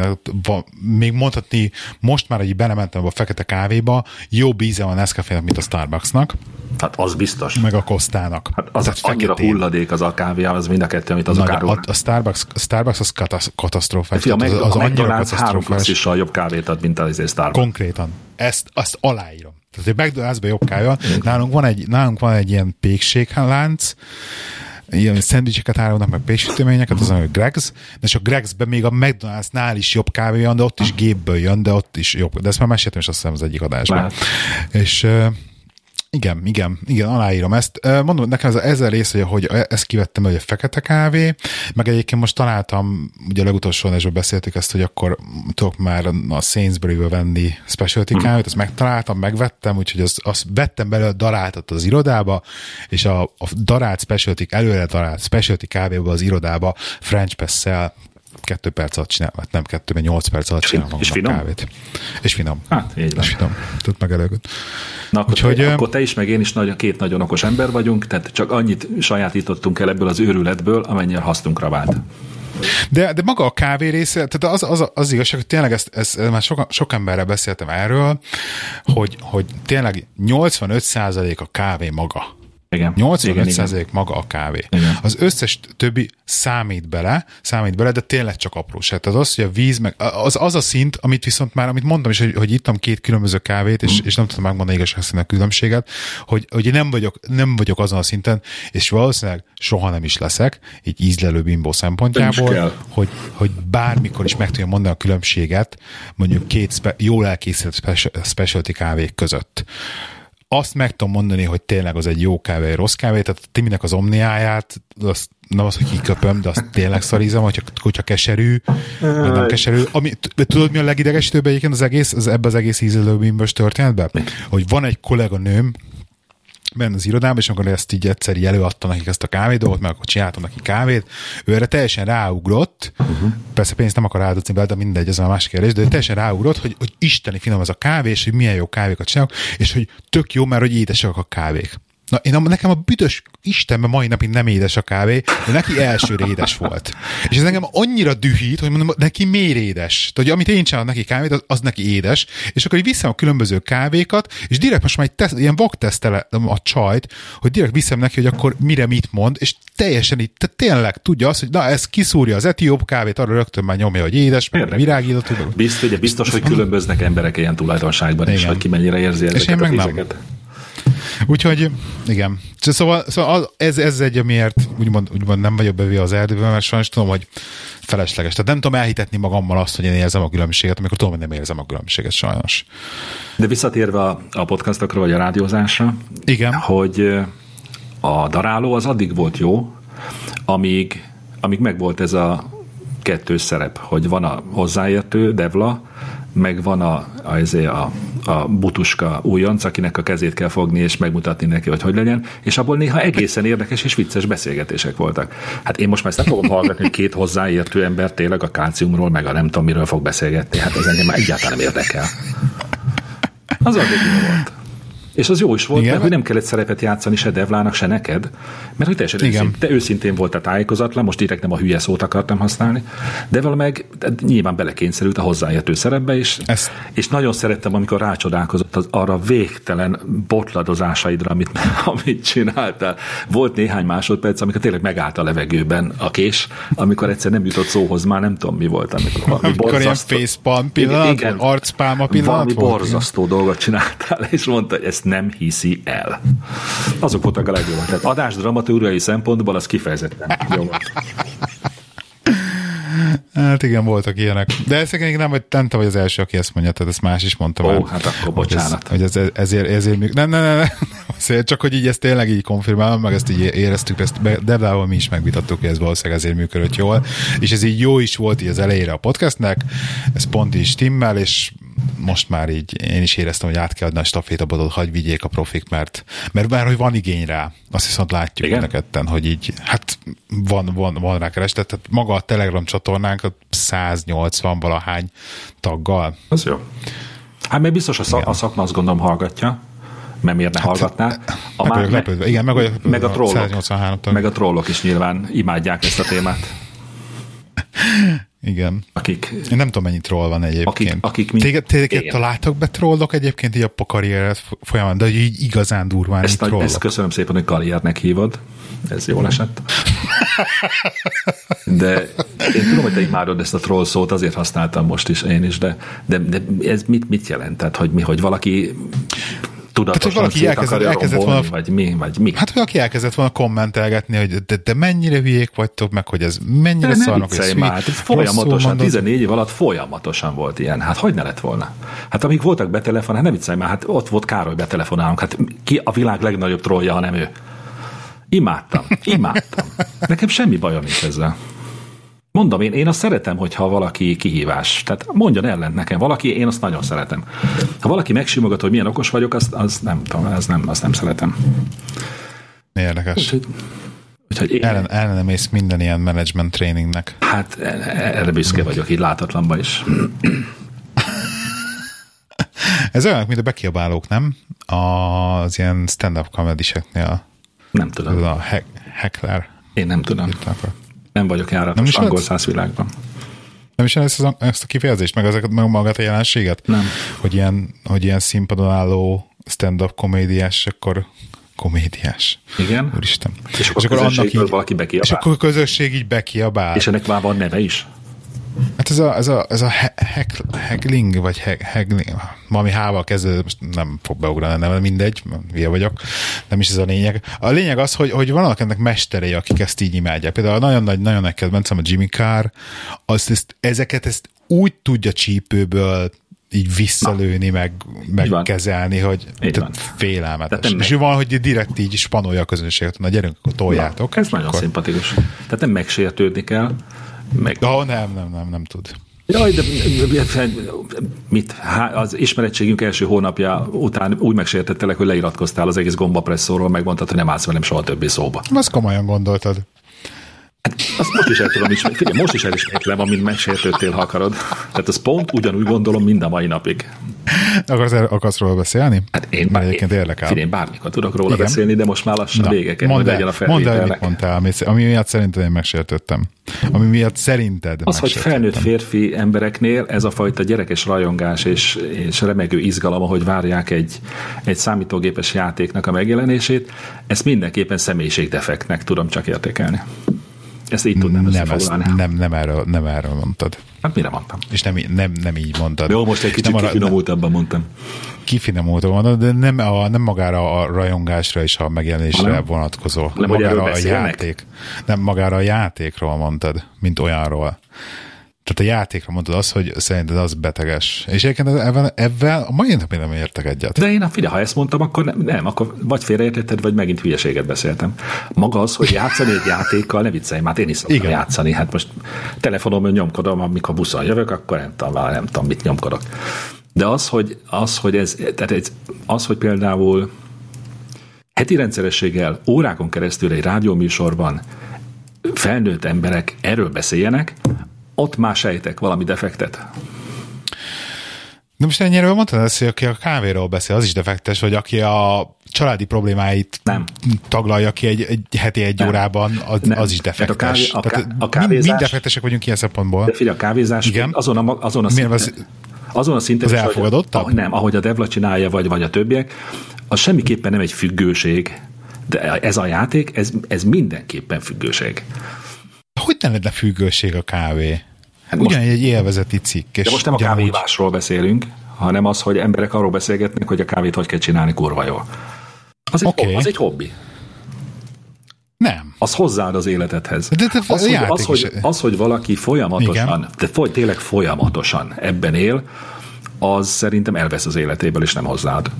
még mondhatni, most már, hogy belementem a fekete kávéba, jobb íze van a Nescafé-nek, mint a Starbucksnak, Hát az biztos. meg a Kostának. Hát az Tehát annyira feketén. hulladék az a kávé, az mind a kettő, amit azok árulnak. a, a, Starbucks, a Starbucks az katasz, katasztrófás. Fia, az, az a annyira katasztrófás. klasszissal jobb kávét ad, mint az Starbucks. Konkrétan. Ezt, azt aláírom. Tehát, hogy McDonald'sban jobb kávé van. Nálunk van egy, nálunk van egy ilyen pékséglánc, ilyen szendvicseket árulnak, meg péksüteményeket, az a Greg's, és a Greg's-ben még a McDonald'snál is jobb kávé van, de ott is gépből jön, de ott is jobb. De ezt már meséltem, és azt hiszem az egyik adásban. Lehet. És igen, igen, igen, aláírom ezt. Mondom, nekem ez a ezer rész, hogy, hogy ezt kivettem, hogy a fekete kávé, meg egyébként most találtam, ugye a legutolsó adásban beszéltük ezt, hogy akkor tudok már a Sainsbury-ből venni specialty Hm. kávét, azt megtaláltam, megvettem, úgyhogy azt, azt vettem belőle daráltat az irodába, és a, a darált specialty, előre darált specialty kávéból az irodába French press kettő perc alatt csinál, hát nem kettő, mert nyolc perc alatt csinál és finom? kávét. És finom. Hát, így van. És finom. Tudod meg előtt. Na, akkor, Úgyhogy, te, akkor te is, meg én is nagy, két nagyon okos ember vagyunk, tehát csak annyit sajátítottunk el ebből az őrületből, amennyire hasznunkra vált. De, de maga a kávé része, tehát az, az, az igazság, hogy tényleg ezt, ezt már sok, sok emberrel beszéltem erről, hogy, hogy tényleg 85% a kávé maga. Igen. 85% igen, igen. maga a kávé. Igen. Az összes többi számít bele, számít bele, de tényleg csak apróság. Tehát az, hogy a víz, meg az, az a szint, amit viszont már, amit mondtam is, hogy, hogy ittam két különböző kávét, és, és nem tudom megmondani igazság a különbséget, hogy, hogy én nem vagyok, nem vagyok azon a szinten, és valószínűleg soha nem is leszek, így ízlelő bimbó szempontjából, hogy, hogy bármikor is meg tudjam mondani a különbséget, mondjuk két spe, jól elkészített special, specialty kávék között azt meg tudom mondani, hogy tényleg az egy jó kávé, egy rossz kávé, tehát a Timinek az omniáját, azt nem az, hogy kiköpöm, de azt tényleg szarizom, hogyha, hogyha keserű, vagy nem keserű. Ami, tudod, mi a legidegesítőbb egyébként az egész, az ebbe az egész ízlelőbimbös történetben? Hogy van egy kolléganőm, benne az irodában, és amikor ezt így egyszer így előadta nekik ezt a kávé dolgot, mert akkor csináltam neki kávét, ő erre teljesen ráugrott, uh-huh. persze pénzt nem akar áldozni bele, de mindegy, ez a másik kérdés, de ő teljesen ráugrott, hogy, hogy isteni finom ez a kávé, és hogy milyen jó kávékat csinálok, és hogy tök jó, mert hogy édesek a kávék. Na, én, nekem a büdös Istenben mai napig nem édes a kávé, de neki elsőre édes volt. És ez engem annyira dühít, hogy mondom, neki miért édes? Tehát, hogy amit én csinálok neki kávét, az, az neki édes, és akkor így viszem a különböző kávékat, és direkt most már egy teszt, ilyen vaktesztelem a csajt, hogy direkt viszem neki, hogy akkor mire mit mond, és teljesen így, tehát tényleg tudja azt, hogy na, ez kiszúrja az etióp kávét, arra rögtön már nyomja, hogy édes, meg virágított, meg- Biztos, ugye biztos, hogy különböznek emberek ilyen tulajdonságban Igen. hogy ki mennyire érzi én ezeket meg az nem. Úgyhogy, igen. Szóval, szóval az- ez, ez egy, amiért úgymond, úgymond nem vagyok bevé az erdőben, mert sajnos tudom, hogy felesleges. Tehát nem tudom elhitetni magammal azt, hogy én érzem a különbséget, amikor tudom, hogy nem érzem a különbséget sajnos. De visszatérve a, a podcastokra, vagy a rádiózásra, Igen. hogy a daráló az addig volt jó, amíg, amíg megvolt ez a kettős szerep, hogy van a hozzáértő, Devla, meg van a, a, ezé a, a butuska újonc, akinek a kezét kell fogni és megmutatni neki, hogy hogy legyen, és abból néha egészen érdekes és vicces beszélgetések voltak. Hát én most már ezt nem fogom hallgatni, hogy két hozzáértő ember tényleg a kálciumról, meg a nem tudom miről fog beszélgetni, hát ez engem már egyáltalán nem érdekel. Az addig jó volt. És az jó is volt, Igen. mert hogy nem kellett szerepet játszani se Devlának, se neked, mert hogy teljesen Igen. őszintén, te őszintén voltál tájékozatlan, most direkt nem a hülye szót akartam használni, Devla meg hát nyilván belekényszerült a hozzáértő szerepbe, és, Ezt- és nagyon szerettem, amikor rácsodálkozott az arra végtelen botladozásaidra, amit, amit csináltál. Volt néhány másodperc, amikor tényleg megállt a levegőben a kés, amikor egyszer nem jutott szóhoz, már nem tudom mi volt, amikor valami Amikor ilyen borzasztó- facepalm pillanat volt, arcpálma pillanat valami volt? borzasztó dolgot csináltál, és mondta, hogy ezt nem hiszi el. Azok voltak a legjobbak. Tehát adás dramaturgiai szempontból az kifejezetten jó volt. Hát igen, voltak ilyenek. De ezt egyébként nem, hogy nem te vagy az első, aki ezt mondja, tehát ezt más is mondta Ó, már. hát akkor hogy ez- bocsánat. Hogy ez, ezért, ezért műk... Nem, nem, nem, nem, beszél, csak hogy így ezt tényleg így konfirmálom, meg ezt így éreztük, ezt Devlával mi is megvitattuk, hogy ez valószínűleg ezért működött jól, és ez így jó is volt így az elejére a podcastnek, ez pont is stimmel, és most már így én is éreztem, hogy át kell adni a stafétabadot, hagy vigyék a profik, mert, mert már, hogy van igény rá, azt viszont látjuk Igen? hogy így, hát van, van, van rá kerestet, tehát maga a Telegram csatornánk 180 valahány taggal. Az jó. Hát még biztos a, szak, a szakma azt gondolom hallgatja, mert miért ne hát, hallgatná. A meg, má, meg, igen, meg, a, meg a trollok, meg a trollok is nyilván imádják ezt a témát. Igen. Akik, Én nem tudom, mennyi troll van egyébként. Akik, akik mi, Téged, téged találtak be trollok egyébként így a karriered folyamán, de így igazán durván ezt, trollok. Ezt köszönöm szépen, hogy karriernek hívod. Ez jól esett. De én tudom, hogy te imádod ezt a troll szót, azért használtam most is én is, de, de, de ez mit, mit jelent? Tehát, hogy mi, hogy valaki tudatosan Tehát, valaki elkezdett, elkezdett volna, vagy mi, vagy mi. Hát, hogy valaki elkezdett volna kommentelgetni, hogy de, de mennyire hülyék vagytok, meg hogy ez mennyire de szarnak, hogy ez már, hát folyamatosan, 14 év alatt folyamatosan volt ilyen. Hát hogy ne lett volna? Hát amíg voltak betelefon, hát nem viccelj már, hát ott volt Károly betelefonálunk, hát ki a világ legnagyobb trollja, ha nem ő. Imádtam, imádtam. Nekem semmi bajom nincs ezzel. Mondom, én, én azt szeretem, hogyha valaki kihívás. Tehát mondjon ellent nekem valaki, én azt nagyon szeretem. Ha valaki megsimogat, hogy milyen okos vagyok, azt, az nem tudom, az nem, azt nem szeretem. Érdekes. Úgyhogy, úgyhogy én... Ellen, ellenem ész minden ilyen management trainingnek. Hát e, erre büszke vagyok, így látatlanban is. Ez olyan, mint a bekiabálók, nem? Az ilyen stand-up comedy-seknél. Nem tudom. A heckler. Én nem tudom. Nem vagyok járatos nem angol száz világban. Nem is ezt, ezt a kifejezést, meg, ezeket, meg magát a jelenséget? Nem. Hogy ilyen, hogy ilyen színpadon álló stand-up komédiás, akkor komédiás. Igen. Úristen. És akkor, és akkor annak így, valaki bekiabál. És akkor a közösség így bekiabál. És ennek már van neve is? Hát ez a, ez a, ez a hegling, vagy hegling, valami hával kezdő, most nem fog beugrani, nem mindegy, hülye vagyok, nem is ez a lényeg. A lényeg az, hogy, hogy vannak ennek mesterei, akik ezt így imádják. Például nagyon nagy, nagyon nagy kedvencem a Jimmy Carr, azt, ezt, ezeket ezt úgy tudja csípőből így visszalőni, meg, meg kezelni, hogy félelmetes. Tehát és van, hogy direkt így spanolja a közönséget, na gyerünk, akkor toljátok. Na, ez nagyon akkor... szimpatikus. Tehát nem megsértődni kell, meg... Oh, nem, nem, nem, nem tud. Jaj, de mit? Az ismerettségünk első hónapja után úgy megsértettelek, hogy leiratkoztál az egész gombapresszorról, megmondtad, hogy nem állsz velem soha többé szóba. Azt komolyan gondoltad. Hát, azt most is el tudom ismerni. Figyelj, most is elismétlem, amint megsértődtél, ha akarod. Tehát az pont ugyanúgy gondolom mind a mai napig. Akarsz, akarsz róla beszélni? Hát én bár, egyébként érdekel. Figyelj, bármikor tudok róla Igen? beszélni, de most már lassan Na, mondd el, a mondd el, mit mondtál, ami, miatt szerinted én megsértődtem. Ami miatt szerinted Az, hogy felnőtt férfi embereknél ez a fajta gyerekes rajongás és, és remegő izgalom, hogy várják egy, egy számítógépes játéknak a megjelenését, ezt mindenképpen személyiségdefektnek tudom csak értékelni. Ezt így tudnám nem, ezt, nem, nem, erről, nem erről mondtad. Hát mire mondtam? És nem, nem, nem így mondtad. Jó, most egy kicsit kifinomultabban mondtam. Kifinomultabban mondtad, de nem, a, nem magára a rajongásra és a megjelenésre nem. vonatkozó. Nem, magára a játék. Nem magára a játékról mondtad, mint olyanról. Tehát a játékra mondtad azt, hogy szerinted az beteges. És egyébként ebben, ebben a mai napig nem értek egyet. De én, a figyelj, ha ezt mondtam, akkor nem, nem akkor vagy félreértetted, vagy megint hülyeséget beszéltem. Maga az, hogy játszani egy játékkal, ne viccelj, már én is szoktam Igen. játszani. Hát most telefonomon nyomkodom, amikor buszon jövök, akkor nem tudom, nem tudom, mit nyomkodok. De az, hogy, az, hogy ez, tehát ez, az, hogy például heti rendszerességgel órákon keresztül egy rádióműsorban felnőtt emberek erről beszéljenek, ott már sejtek valami defektet. De most ennyire mondtad ezt, hogy aki a kávéról beszél, az is defektes, vagy aki a családi problémáit nem. taglalja ki egy, egy heti egy nem. órában, az, nem. az is defektes. A, kávé, a, ká, a kávézás, mind, mind defektesek vagyunk ilyen szempontból. De figyelj, a kávézás Igen? azon a, azon a szinten, az, azon a szinten, az elfogadott? Ahogy, nem, ahogy a Devla csinálja, vagy, vagy a többiek, az semmiképpen nem egy függőség. De ez a játék, ez, ez mindenképpen függőség. Hogy ne lenne függőség a kávé? Hát Ugyan egy élvezeti cikk. És de most nem a kávévásról beszélünk, hanem az, hogy emberek arról beszélgetnek, hogy a kávét hogy kell csinálni kurva jól. Az egy, okay. az egy hobbi. Nem. Az hozzáad az életedhez. De, de az, hogy, az, hogy, az, hogy valaki folyamatosan, Igen. de foly, tényleg folyamatosan ebben él, az szerintem elvesz az életéből, és nem hozzáad.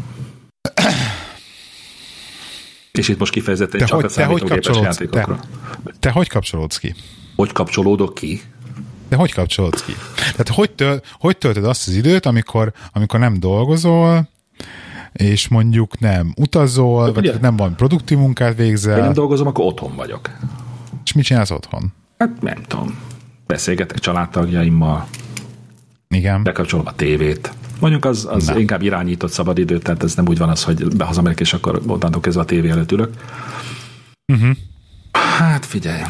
És itt most kifejezetten Te csak hogy, a te hogy, számítógépes játékokra. te, te hogy kapcsolódsz ki? Hogy kapcsolódok ki? De hogy kapcsolódsz ki? Tehát hogy, töl, hogy töltöd azt az időt, amikor, amikor nem dolgozol, és mondjuk nem utazol, vagy ugye- nem van produktív munkát Ha nem végzel, dolgozom, akkor otthon vagyok. és mit csinálsz otthon? Hát nem tudom. Beszélgetek családtagjaimmal, Igen. bekapcsolom a tévét. Mondjuk az, az Na. inkább irányított szabadidő, tehát ez nem úgy van az, hogy behazamegyek, és akkor onnantól kezdve a tévé előtt ülök. Uh-huh. Hát figyelj.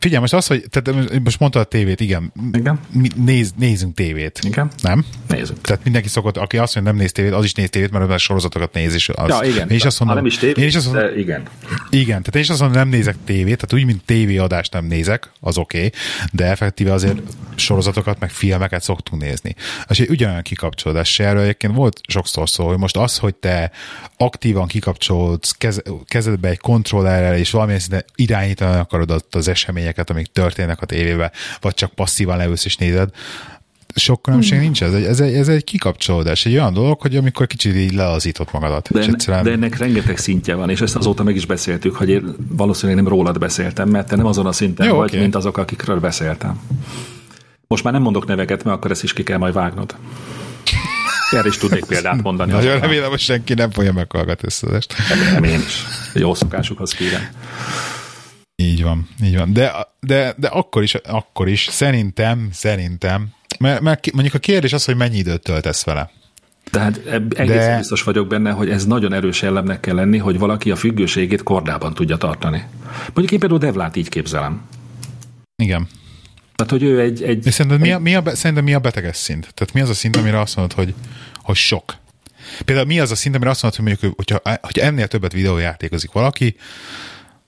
Figyelj, most az, hogy tehát most mondtad a tévét, igen, Igen? mi, néz, nézünk tévét. Igen? Nem? Nézzük. Tehát mindenki szokott, aki azt mondja, nem néz tévét, az is néz tévét, mert a sorozatokat néz, és az. Ja, igen. Én is azt mondom, ha nem is tévé, én is azt mondom, de igen. Igen, tehát én is azt mondom, nem nézek tévét, tehát úgy, mint tévéadást nem nézek, az oké, okay, de effektíve azért sorozatokat, meg filmeket szoktunk nézni. És egy ugyanolyan kikapcsolódás erről egyébként volt sokszor szó, hogy most az, hogy te aktívan kikapcsolódsz, kez, kezedbe egy kontrollerrel, és valamilyen szinten irányítani akarod az eseményeket, amik történnek a tévébe, vagy csak passzívan leülsz és nézed, sok különbség Hmm. nincs. Ez egy, ez, egy, ez egy kikapcsolódás, egy olyan dolog, hogy amikor kicsit így leazított magadat. De, és en, egyszerűen... de ennek rengeteg szintje van, és ezt azóta meg is beszéltük, hogy én valószínűleg nem rólad beszéltem, mert te nem azon a szinten Jó, vagy, oké. mint azok, akikről beszéltem. Most már nem mondok neveket, mert akkor ezt is ki kell majd vágnod. Erre is tudnék példát mondani. Nagyon remélem, hogy senki nem fogja meghallgatni ezt az est. Remélem én is. Jó szokásukhoz kérem. Így van, így van. De, de, de akkor, is, akkor is szerintem, szerintem, mert, mert mondjuk a kérdés az, hogy mennyi időt töltesz vele. Tehát egészen De- biztos vagyok benne, hogy ez nagyon erős jellemnek kell lenni, hogy valaki a függőségét kordában tudja tartani. Mondjuk én például Devlát így képzelem. Igen. Tehát, hogy ő egy, egy És szerinted mi a, mi a, szerinted mi a beteges szint? Tehát mi az a szint, amire azt mondod, hogy, hogy sok? Például mi az a szint, amire azt mondod, hogy mondjuk, hogyha, hogyha ennél többet videójátékozik valaki,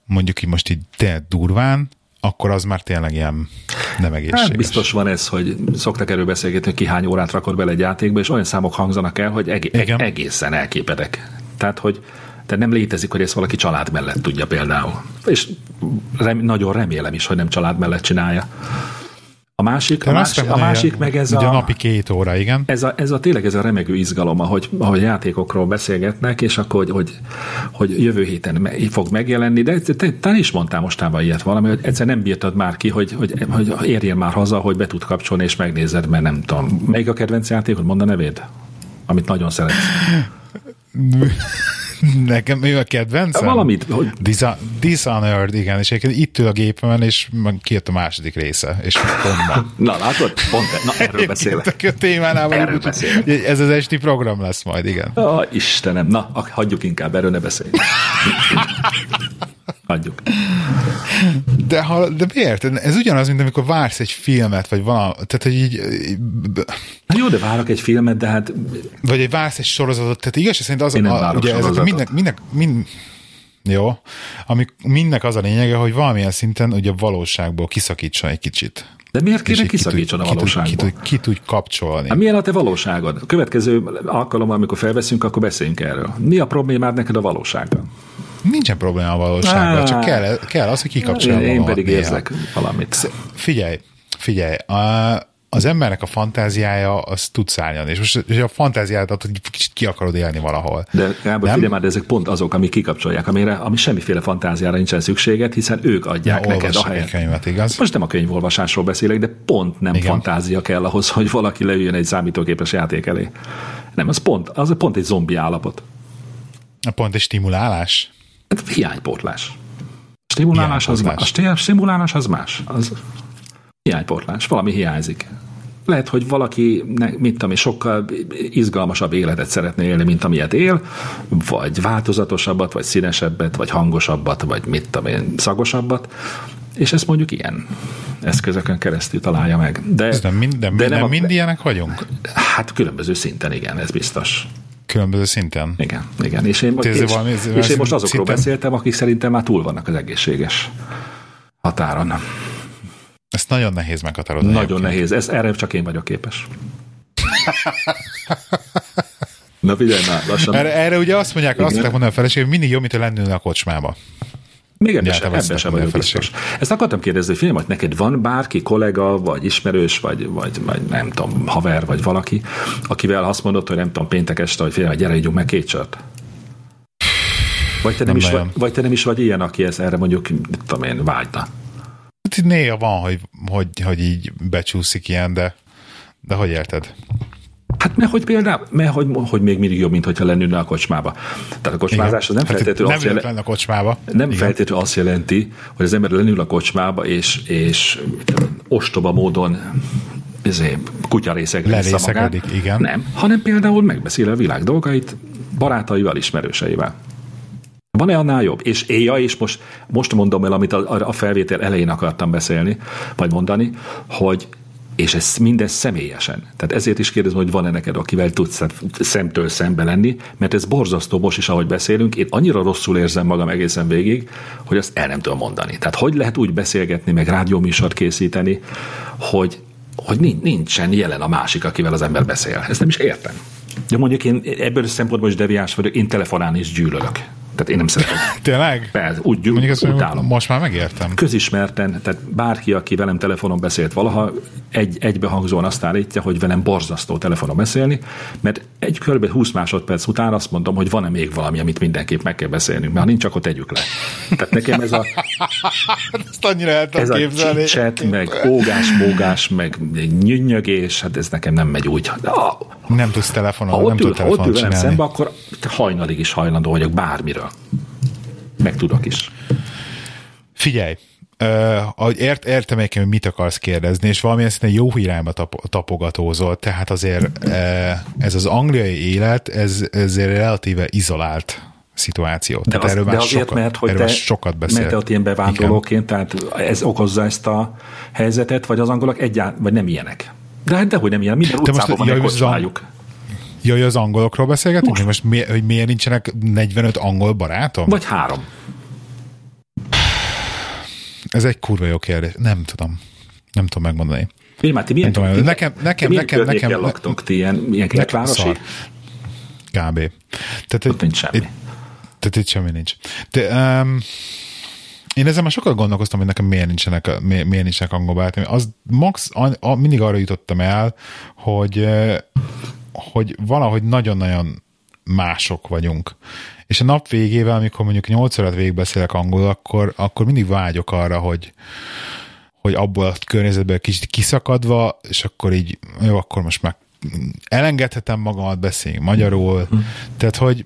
mondjuk így most így tényleg durván, akkor az már tényleg ilyen nem egészséges. Hát biztos van ez, hogy szoktak erről beszélgetni, hogy ki hány órát rakod bele egy játékba, és olyan számok hangzanak el, hogy eg- Igen. egészen elképedek. Tehát, hogy tehát nem létezik, hogy ezt valaki család mellett tudja például. És rem, nagyon remélem is, hogy nem család mellett csinálja. A másik, a, másik, a másik meg ez ugye a, napi két óra, igen. ez a, ez a tényleg ez a remegő izgalom, ahogy, ahogy játékokról beszélgetnek, és akkor, hogy, hogy, hogy jövő héten me, fog megjelenni, de te, te, te is mondtál mostában ilyet valami, hogy egyszer nem bírtad már ki, hogy, hogy, hogy érjél már haza, hogy be tud kapcsolni, és megnézed, mert nem tudom. Melyik a kedvenc játékod? Mondd a nevét. Amit nagyon szeretsz. Nekem ő a kedvencem? Valamit, hogy Disa- Dishonored, igen, és itt ül a gépemen, és kijött a második része, és pont ma. Na látod? Pont, na erről beszélek. A témánál Erről beszélek. ez az esti program lesz majd, igen. Ó, Istenem, na, hagyjuk inkább, erről ne beszélj. Hagyjuk. De, ha, de miért? Ez ugyanaz, mint amikor vársz egy filmet, vagy valami, tehát hogy így, Na jó, de várok egy filmet, de hát vagy egy vársz egy sorozatot, tehát igaz, szerint az, Én nem a, várok ugye ezek sorozatot. mindnek, mindnek, mind, jó, ami mindnek az a lényege, hogy valamilyen szinten ugye a valóságból kiszakítson egy kicsit. de miért kéne ki kiszakítson a ki tud- valóságból? Ki tud, ki tud kapcsolni. Hát milyen a te valóságod? A következő alkalommal, amikor felveszünk, akkor beszéljünk erről. Mi a problémád neked a valósággal? Nincsen probléma a valósággal, csak kell, kell az, hogy kikapcsolja Én, pedig néha. érzek valamit. Figyelj, figyelj, a, az embernek a fantáziája az tud szárnyalni, és most és a fantáziádat hogy kicsit ki akarod élni valahol. De Gábor, figyelj már, de ezek pont azok, amik kikapcsolják, amire, ami semmiféle fantáziára nincsen szükséged, hiszen ők adják Ja, neked a helyet. könyvet, igaz? Most nem a könyvolvasásról beszélek, de pont nem Igen. fantázia kell ahhoz, hogy valaki leüljön egy számítógépes játék elé. Nem, az pont, az pont egy zombi állapot. Pont egy stimulálás. Hiánypótlás. Stimulálás az más. A stimulálás az más. Az hiánypótlás. Valami hiányzik. Lehet, hogy valaki, mit tudom, én, sokkal izgalmasabb életet szeretne élni, mint amilyet él, vagy változatosabbat, vagy színesebbet, vagy hangosabbat, vagy mit tudom én, szagosabbat, és ezt mondjuk ilyen eszközökön keresztül találja meg. De, Ez nem mind, nem, de nem a- mind ilyenek vagyunk? Hát különböző szinten, igen, ez biztos. Különböző szinten. Igen, igen. És én, és, valami- és én most azokról szinten- beszéltem, akik szerintem már túl vannak az egészséges határon. Ezt nagyon nehéz meghatározni. Nagyon egyébként. nehéz. Ez, erre csak én vagyok képes. Na figyelj már, lassan. Erre, erre ugye azt mondják, azt Igen. szokták mondani a feleség, hogy mindig jobb, mint hogy lennülne a kocsmába. Még ebben Ja, sem, ebben sem vagyok biztos. Ezt akartam kérdezni, hogy figyelj, hogy neked van bárki, kollega, vagy ismerős, vagy, vagy, vagy nem tudom, haver, vagy valaki, akivel azt mondod, hogy nem tudom, péntek este, hogy figyelj, gyere, ígyunk meg két sört. Vagy te nem, nem is vagy, vagy te nem is vagy ilyen, aki ez erre mondjuk, tudom én, vágyna. Hát néha van, hogy, hogy, hogy így becsúszik ilyen, de, de hogy érted? Hát mert hogy például, mert hogy, hogy még mindig jobb, mint hogyha lennünk a kocsmába. Tehát a kocsmázás az nem hát feltétlenül azt jelenti, a kocsmába. Nem Igen. feltétlenül azt jelenti, hogy az ember lenül a kocsmába, és, és ostoba módon izé, kutyarészek magát. igen. Nem, hanem például megbeszél a világ dolgait barátaival, ismerőseivel. Van-e annál jobb? És éja, és most, most mondom el, amit a, a felvétel elején akartam beszélni, vagy mondani, hogy és ez minden személyesen. Tehát ezért is kérdezem, hogy van-e neked, akivel tudsz szemtől szembe lenni, mert ez borzasztó most is, ahogy beszélünk, én annyira rosszul érzem magam egészen végig, hogy azt el nem tudom mondani. Tehát hogy lehet úgy beszélgetni, meg rádióműsort készíteni, hogy, hogy nincsen jelen a másik, akivel az ember beszél. Ezt nem is értem. De mondjuk én ebből a szempontból is deviás vagyok, én telefonálni is gyűlölök. Tehát én nem szeretem. Tényleg? Persze, úgy gyűl, Mondjuk ezt utálom. Most már megértem. Közismerten, tehát bárki, aki velem telefonon beszélt valaha, egy, egybehangzóan azt állítja, hogy velem borzasztó telefonon beszélni, mert egy kb. 20 másodperc után azt mondom, hogy van-e még valami, amit mindenképp meg kell beszélnünk, mert ha nincs, akkor tegyük le. Tehát nekem ez a... Ezt annyira el ez a csicset, meg ógás, mógás, meg nyűnyögés, hát ez nekem nem megy úgy. A, nem tudsz telefonon, ha nem tudsz telefonon ott ül velem szembe, akkor hajnalig is hajlandó vagyok bármiről. Meg tudok is. Figyelj, uh, ért, értem egyébként, hogy mit akarsz kérdezni, és valamilyen szinten jó irányba tap, tapogatózol, tehát azért uh, ez az angliai élet, ez, ez relatíve izolált szituáció. De, tehát az, erről de azért, sokat, mert hogy te, sokat beszél. Mert te ott ilyen bevándorlóként, tehát ez okozza ezt a helyzetet, vagy az angolok egyáltalán, vagy nem ilyenek? De hát dehogy nem ilyen, minden utcában van egy kocsmájuk. Ja, hogy az angolokról beszélgetünk? Most, most mi, hogy miért nincsenek 45 angol barátom? Vagy három. Ez egy kurva jó kérdés. Nem tudom. Nem tudom megmondani. Én már ti milyen, tudom, ti, nekem, nekem, milyen nekem, nekem, laktok ti ilyen, ilyen kertvárosi? Kb. Tehát, Ott nincs semmi. Itt, tehát itt semmi nincs. De, um, én ezzel már sokat gondolkoztam, hogy nekem miért nincsenek, miért, miért nincsenek angol. Az max, a, a, mindig arra jutottam el, hogy hogy valahogy nagyon-nagyon mások vagyunk. És a nap végével, amikor mondjuk 8 órát végigbeszélek angolul, akkor, akkor mindig vágyok arra, hogy, hogy abból a környezetből kicsit kiszakadva, és akkor így, jó, akkor most meg elengedhetem magamat, beszélni magyarul. Hm. Tehát, hogy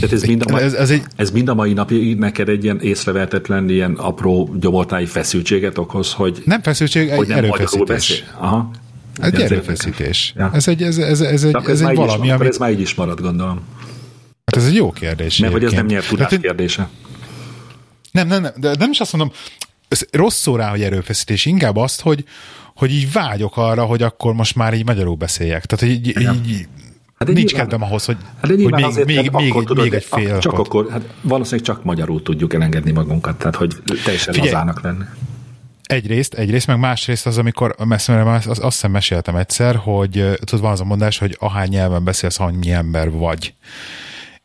tehát ez mind, a mai, ez, ez, egy, ez mind a mai napig neked egy ilyen észrevehetetlen, ilyen apró gyomortáji feszültséget okoz, hogy nem feszültség, hogy nem erőfeszítés. Aha. Egy erőfeszítés. Ja. Ez egy, ez, ez, ez egy, ez egy valami, amit... Ez már így is marad, gondolom. Hát ez egy jó kérdés. Mert hogy ez nem nyert tudás hát, kérdése. Nem, nem, nem, de nem is azt mondom, ez rossz szó rá, hogy erőfeszítés, inkább azt, hogy, hogy így vágyok arra, hogy akkor most már így magyarul beszéljek. Tehát, hogy így, így Hát Nincs nyilván, kedvem ahhoz, hogy, hát hogy még, azért, még, még, egy, tudod, még egy fél Csak akkor, hát valószínűleg csak magyarul tudjuk elengedni magunkat, tehát hogy teljesen Figyelj, hazának lenni. Egyrészt, egyrészt, meg másrészt az, amikor azt, azt hiszem meséltem egyszer, hogy tudod, van az a mondás, hogy ahány nyelven beszélsz, annyi ember vagy.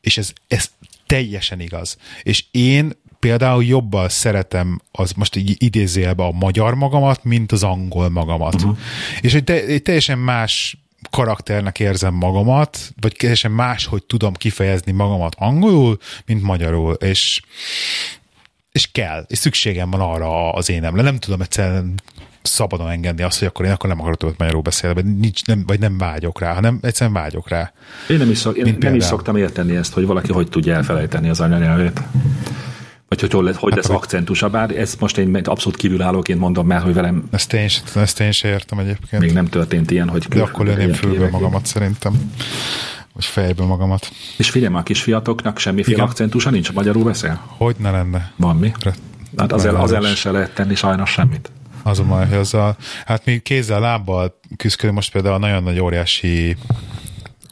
És ez, ez teljesen igaz. És én például jobban szeretem az most így idézélbe a magyar magamat, mint az angol magamat. Uh-huh. És egy, te, egy teljesen más karakternek érzem magamat, vagy teljesen más, hogy tudom kifejezni magamat angolul, mint magyarul, és és kell, és szükségem van arra az énemre. Nem tudom egyszerűen szabadon engedni azt, hogy akkor én akkor nem akarok többet magyarul beszélni, vagy, nincs, nem, vagy nem vágyok rá, hanem egyszerűen vágyok rá. Én nem is, szok, én nem is szoktam érteni ezt, hogy valaki hogy tudja elfelejteni az anyanyelvét. Vagy hogy, hogy, hogy hát, lesz akcentusa, bár ez most én abszolút kívülállóként mondom, mert hogy velem... Ezt én, ezt én sem értem egyébként. Még nem történt ilyen, hogy... De akkor lenném fülbe magamat szerintem vagy fejbe magamat. És figyelj, a kisfiatoknak semmiféle Igen. akcentusa nincs, magyarul beszél? Hogy ne lenne? Van mi? Hát az, el, az ellen se lehet tenni sajnos semmit. Az a baj, hogy az a, hát mi kézzel, lábbal küzdködünk most például a nagyon nagy óriási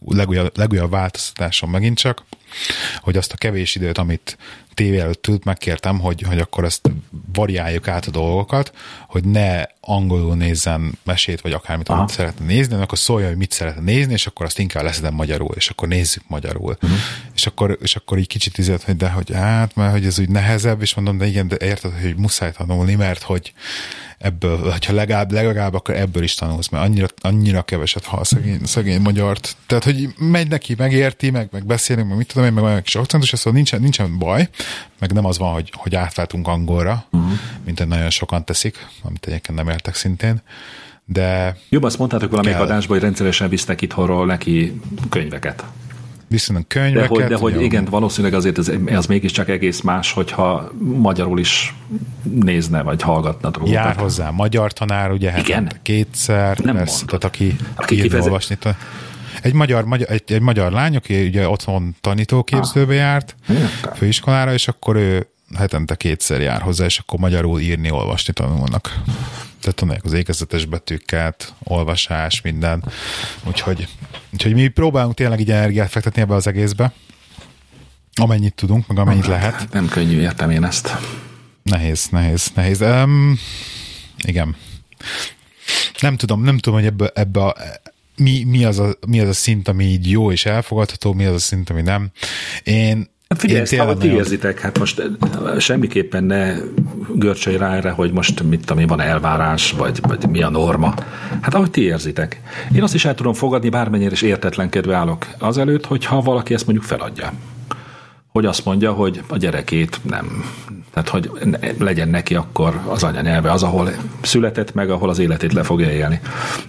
legújabb, legújabb változtatáson megint csak, hogy azt a kevés időt, amit tévé előtt ült, megkértem, hogy, hogy akkor ezt variáljuk át a dolgokat, hogy ne angolul nézzen mesét, vagy akármit, Aha. amit szeretne nézni, akkor szólja, hogy mit szeretne nézni, és akkor azt inkább leszedem magyarul, és akkor nézzük magyarul. Uh-huh. És, akkor, és akkor így kicsit izett, hogy de hogy hát, mert hogy ez úgy nehezebb, és mondom, de igen, de érted, hogy muszáj tanulni, mert hogy ebből, hogyha legalább, legalább akkor ebből is tanulsz, mert annyira, annyira keveset hall szegény, szegény magyart. Tehát, hogy megy neki, megérti, meg, meg beszélünk, meg mit tudom én, meg olyan kis akcentus, szóval nincsen, nincsen baj, meg nem az van, hogy, hogy átváltunk angolra, uh-huh. mint nagyon sokan teszik, amit egyébként nem értek szintén de... Jobb azt mondtátok valamelyik adásban, hogy rendszeresen visznek itthonról neki könyveket. Viszont könyveket. De hogy, de hogy igen, valószínűleg azért ez, ez mégiscsak egész más, hogyha magyarul is nézne, vagy hallgatna dolgokat. Jár hozzá magyar tanár, ugye? Hát igen? kétszer. Nem lesz, tehát aki, aki írni, olvasni. Egy magyar, magyar, egy, egy magyar lány, aki ugye otthon tanítóképzőbe ah. járt, főiskolára, és akkor ő hetente kétszer jár hozzá, és akkor magyarul írni, olvasni tanulnak. Tehát tanulják az ékezetes betűket, olvasás, minden. Úgyhogy, úgyhogy mi próbálunk tényleg így energiát fektetni ebbe az egészbe. Amennyit tudunk, meg amennyit lehet. Hát nem könnyű, értem én ezt. Nehéz, nehéz, nehéz. Um, igen. Nem tudom, nem tudom, hogy ebbe, ebbe a, mi, mi, az a, mi az a szint, ami így jó és elfogadható, mi az a szint, ami nem. Én Hát figyelj, ezt ahogy ti érzitek, hát most eh, semmiképpen ne görcsölj rá erre, hogy most mit tudom, van elvárás, vagy, vagy mi a norma. Hát ahogy ti érzitek. Én azt is el tudom fogadni, bármennyire is értetlenkedve állok azelőtt, hogyha valaki ezt mondjuk feladja hogy azt mondja, hogy a gyerekét nem. Tehát, hogy legyen neki akkor az anyanyelve, az, ahol született meg, ahol az életét le fogja élni.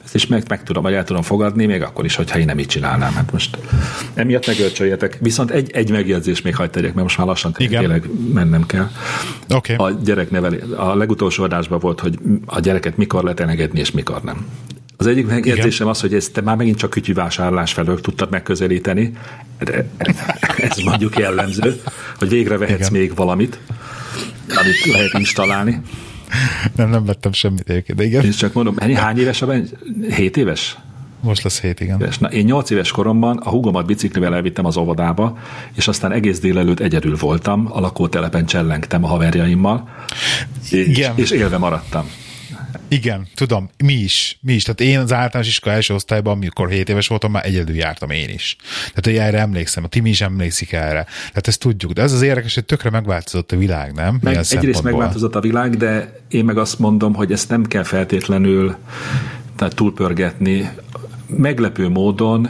Ezt is meg, meg tudom, vagy el tudom fogadni, még akkor is, hogyha én nem így csinálnám. Hát most emiatt megölcsöljetek. Viszont egy, egy megjegyzés még hagyd tegyek, mert most már lassan tényleg mennem kell. Okay. A gyerek neveli, a legutolsó adásban volt, hogy a gyereket mikor lehet elengedni, és mikor nem. Az egyik megjegyzésem az, hogy ezt te már megint csak kütyűvásárlás felől tudtad megközelíteni. De ez mondjuk jellemző, hogy végre vehetsz Igen. még valamit, amit lehet installálni. Nem, nem vettem semmit egyébként, de igen. Én csak mondom, hány éves a ben? 7 éves? Most lesz hét, igen. Na, én nyolc éves koromban a húgomat biciklivel elvittem az óvodába, és aztán egész délelőtt egyedül voltam, a lakótelepen csellengtem a haverjaimmal, és, és élve maradtam. Igen, tudom, mi is, mi is. Tehát én az általános iskola első osztályban, amikor 7 éves voltam, már egyedül jártam én is. Tehát, hogy erre emlékszem, a Timi is emlékszik erre. Tehát ezt tudjuk. De ez az érdekes, hogy tökre megváltozott a világ, nem? Meg, egyrészt megváltozott a világ, de én meg azt mondom, hogy ezt nem kell feltétlenül tehát túlpörgetni. Meglepő módon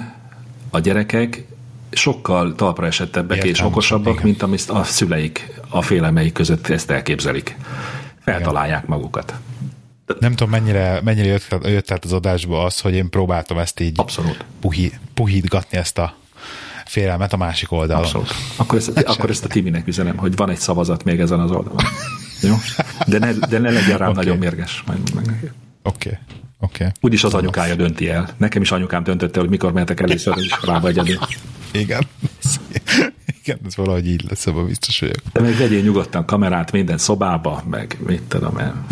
a gyerekek sokkal talpra esettebbek Értem, és okosabbak, igen. mint amit a szüleik a félelmeik között ezt elképzelik. Feltalálják igen. magukat. Nem tudom, mennyire, mennyire jött, jött át az adásba az, hogy én próbáltam ezt így Abszolút. Puhi, puhítgatni ezt a félelmet a másik oldalon. Abszolút. Akkor ezt, akkor ezt a Timinek üzenem, hogy van egy szavazat még ezen az oldalon. Jó? De ne, de ne legyen rám okay. nagyon mérges. Oké. Okay. Okay. Úgyis az anyukája dönti el. Nekem is anyukám döntötte, hogy mikor mehetek először az iskolába egyedül. Igen. Igen, ez valahogy így lesz, ebben biztos vagyok. De meg vegyél nyugodtan kamerát minden szobába, meg mit tudom el.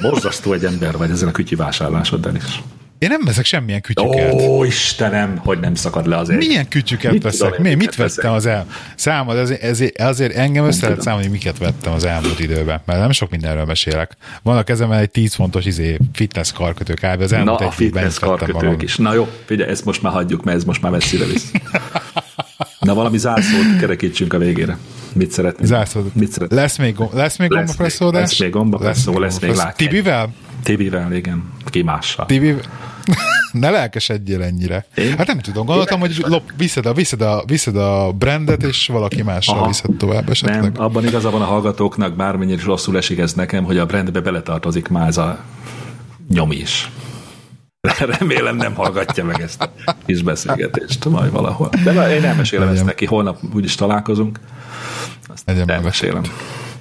Borzasztó egy ember vagy ezen a kütyi vásárlásoddal is. Én nem veszek semmilyen kütyüket. Ó, Istenem, hogy nem szakad le az egy. Milyen kütyüket mit veszek? Tudom, Mi, mit vettem az el? Számod, azért, ezért, azért engem össze lehet számolni, hogy miket vettem az elmúlt időben, mert nem sok mindenről mesélek. Van a kezemben egy 10 fontos izé, fitness karkötő kb. Az elmúlt Na, a fitness karkötők is. Na jó, figyelj, ezt most már hagyjuk, mert ez most már messzire visz. Na valami zárszót kerekítsünk a végére. Mit szeretnél? Zárszót. Mit szeretnél? Lesz még, lesz még gombapresszódás? Lesz még gombapresszó, lesz, lesz még. Tibivel? Tibivel, igen. Ki mással. Tibivel? ne lelkesedjél ennyire. Én? Hát nem tudom, gondoltam, hogy lop, viszed, a, viszed, a, viszed a brandet, és valaki mással Aha. viszed tovább esetleg. Nem, abban igaza van a hallgatóknak, bármennyire is rosszul esik ez nekem, hogy a brandbe beletartozik már ez a nyom is. Remélem nem hallgatja meg ezt a kis beszélgetést majd valahol. De én elmesélem ezt neki, holnap úgyis találkozunk. Azt elmesélem.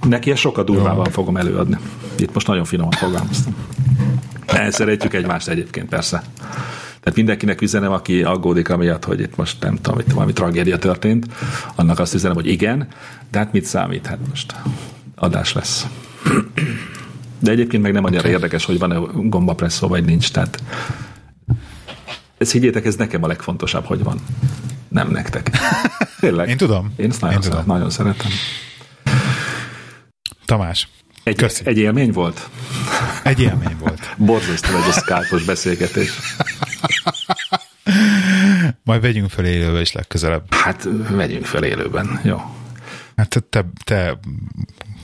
Neki ezt sokkal durvában fogom előadni. Itt most nagyon finoman fogalmaztam. Elszeretjük egymást egyébként, persze. Tehát mindenkinek üzenem, aki aggódik amiatt, hogy itt most nem tudom, itt valami tragédia történt, annak azt üzenem, hogy igen, de hát mit számít? Hát most adás lesz. De egyébként meg nem annyira okay. érdekes, hogy van-e gombapresszó, vagy nincs. Tehát ez higgyétek, ez nekem a legfontosabb, hogy van. Nem nektek. Tényleg. Én tudom. Én ezt nagyon, Én szeret, tudom. nagyon szeretem. Tamás. Egy, Köszi. egy élmény volt? Egy élmény volt. Borzasztó egy skype beszélgetés. Majd vegyünk fel élőbe is legközelebb. Hát vegyünk fel élőben, jó. Hát te, te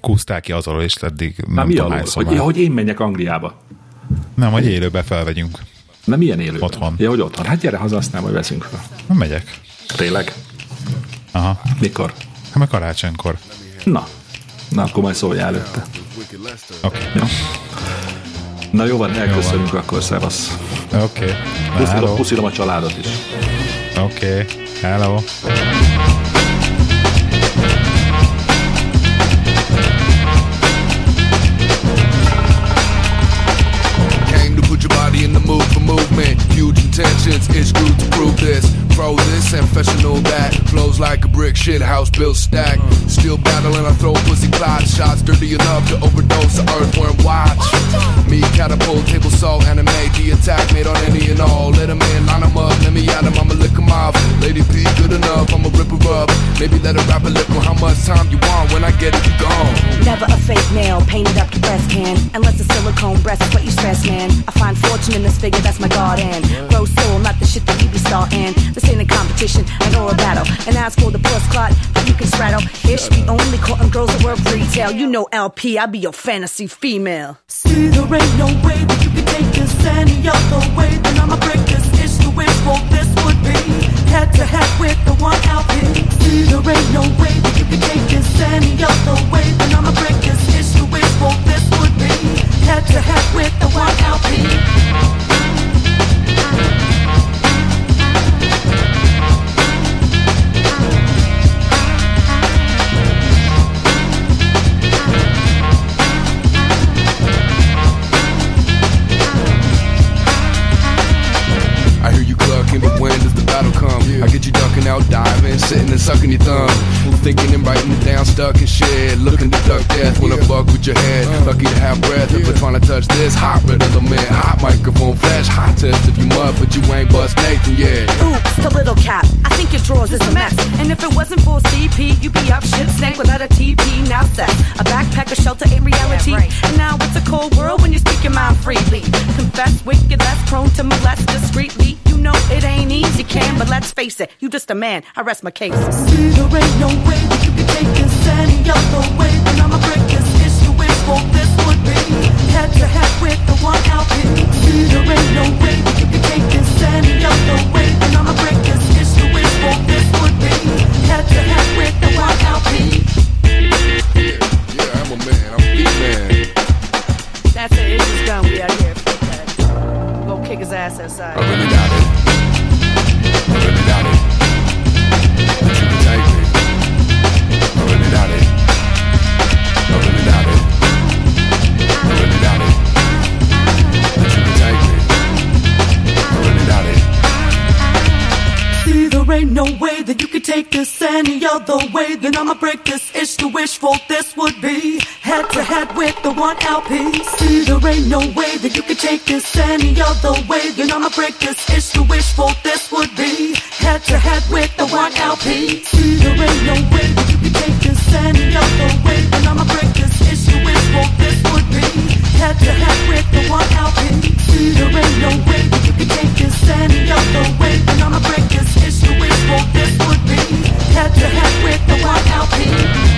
kúztál ki azról, és eddig nem Na, mi tudom, alul? Hogy, hogy én menjek Angliába. Nem, hogy élőbe felvegyünk. Na milyen élőben? Otthon. Ja, hogy otthon. Hát gyere haza, aztán majd veszünk fel. Nem megyek. Tényleg? Aha. Mikor? Hát meg karácsonykor. Na. Na, akkor majd szólj előtte. Oké. Okay. Ja. Na jó van, elköszönünk jó van. akkor, szevasz. Oké. Okay. Puszilom, puszilom a családot is. Oké. Okay. Hello. Intentions, it's good to prove this. Pro this and professional that. Flows like a brick shit house built stack. Still battling, I throw pussy clot shots. Dirty enough to overdose the earthworm watch. Me catapult, table salt, anime. The attack made on any and all. Let them in, line them up. Let me at them, I'ma lick them off. Lady P, good enough, I'ma rip her up. Maybe let her rap a little. How much time you want when I get it, you gone. Never a fake nail painted up to breast can. Unless a silicone breast is what you stress, man. I find fortune in this figure, that's my garden. Grow soul, not the shit that you be starting. Ain't a competition, I know a battle. And as for the plus clot, you can straddle. Ish be only courting girls that work retail. You know LP, I be your fantasy female. See, there ain't no way that you can take this any other way. Then I'ma break this to wish for this would be head to head with the one LP. See, there ain't no way that you can take this any other way. Then I'ma break this to wish for this would be head to head with the one LP. I get you ducking out, diving, sitting and sucking your thumb. Thinking and writing it down, stuck in shit. Looking to duck death when I fuck with your head. Uh. Lucky to have breath, but trying to touch this hot red element. Hot microphone flash, hot test if you mud, but you ain't bust Nathan yet. Oops, the little cap. I think your drawers is a mess. And if it wasn't for CP, you'd be up shit snake without a TP. Now set a backpack, a shelter in reality. And now it's a cold world when you speak your mind freely. Confess wicked, less prone to molest discreetly. You know it ain't easy, can, but let's face face it, you just a man. I rest my case. See, there ain't no way that you can take this any other way. Then I'ma break this issue with what this would be. Head to head with the one LP. See, there ain't no way that you can take this any other way. Then I'ma break this issue with what this would be. Head to head with the one LP. Yeah, yeah, I'm a man. I'm a big man. That's it. It's just done. We out here. Go kick his ass outside. I really got it. Without. ain't no way that you can take this any other way. Then I'ma break this itch to wish for this would be head to head with the one LP. See, there ain't no way that you can take this any other way. Then I'ma break this itch to wish for this would be head to head with the one LP. See, there ain't no way that you can take this any other way. Then I'ma break this itch to wish for this would be head to head with the one LP. Head to head with the white LP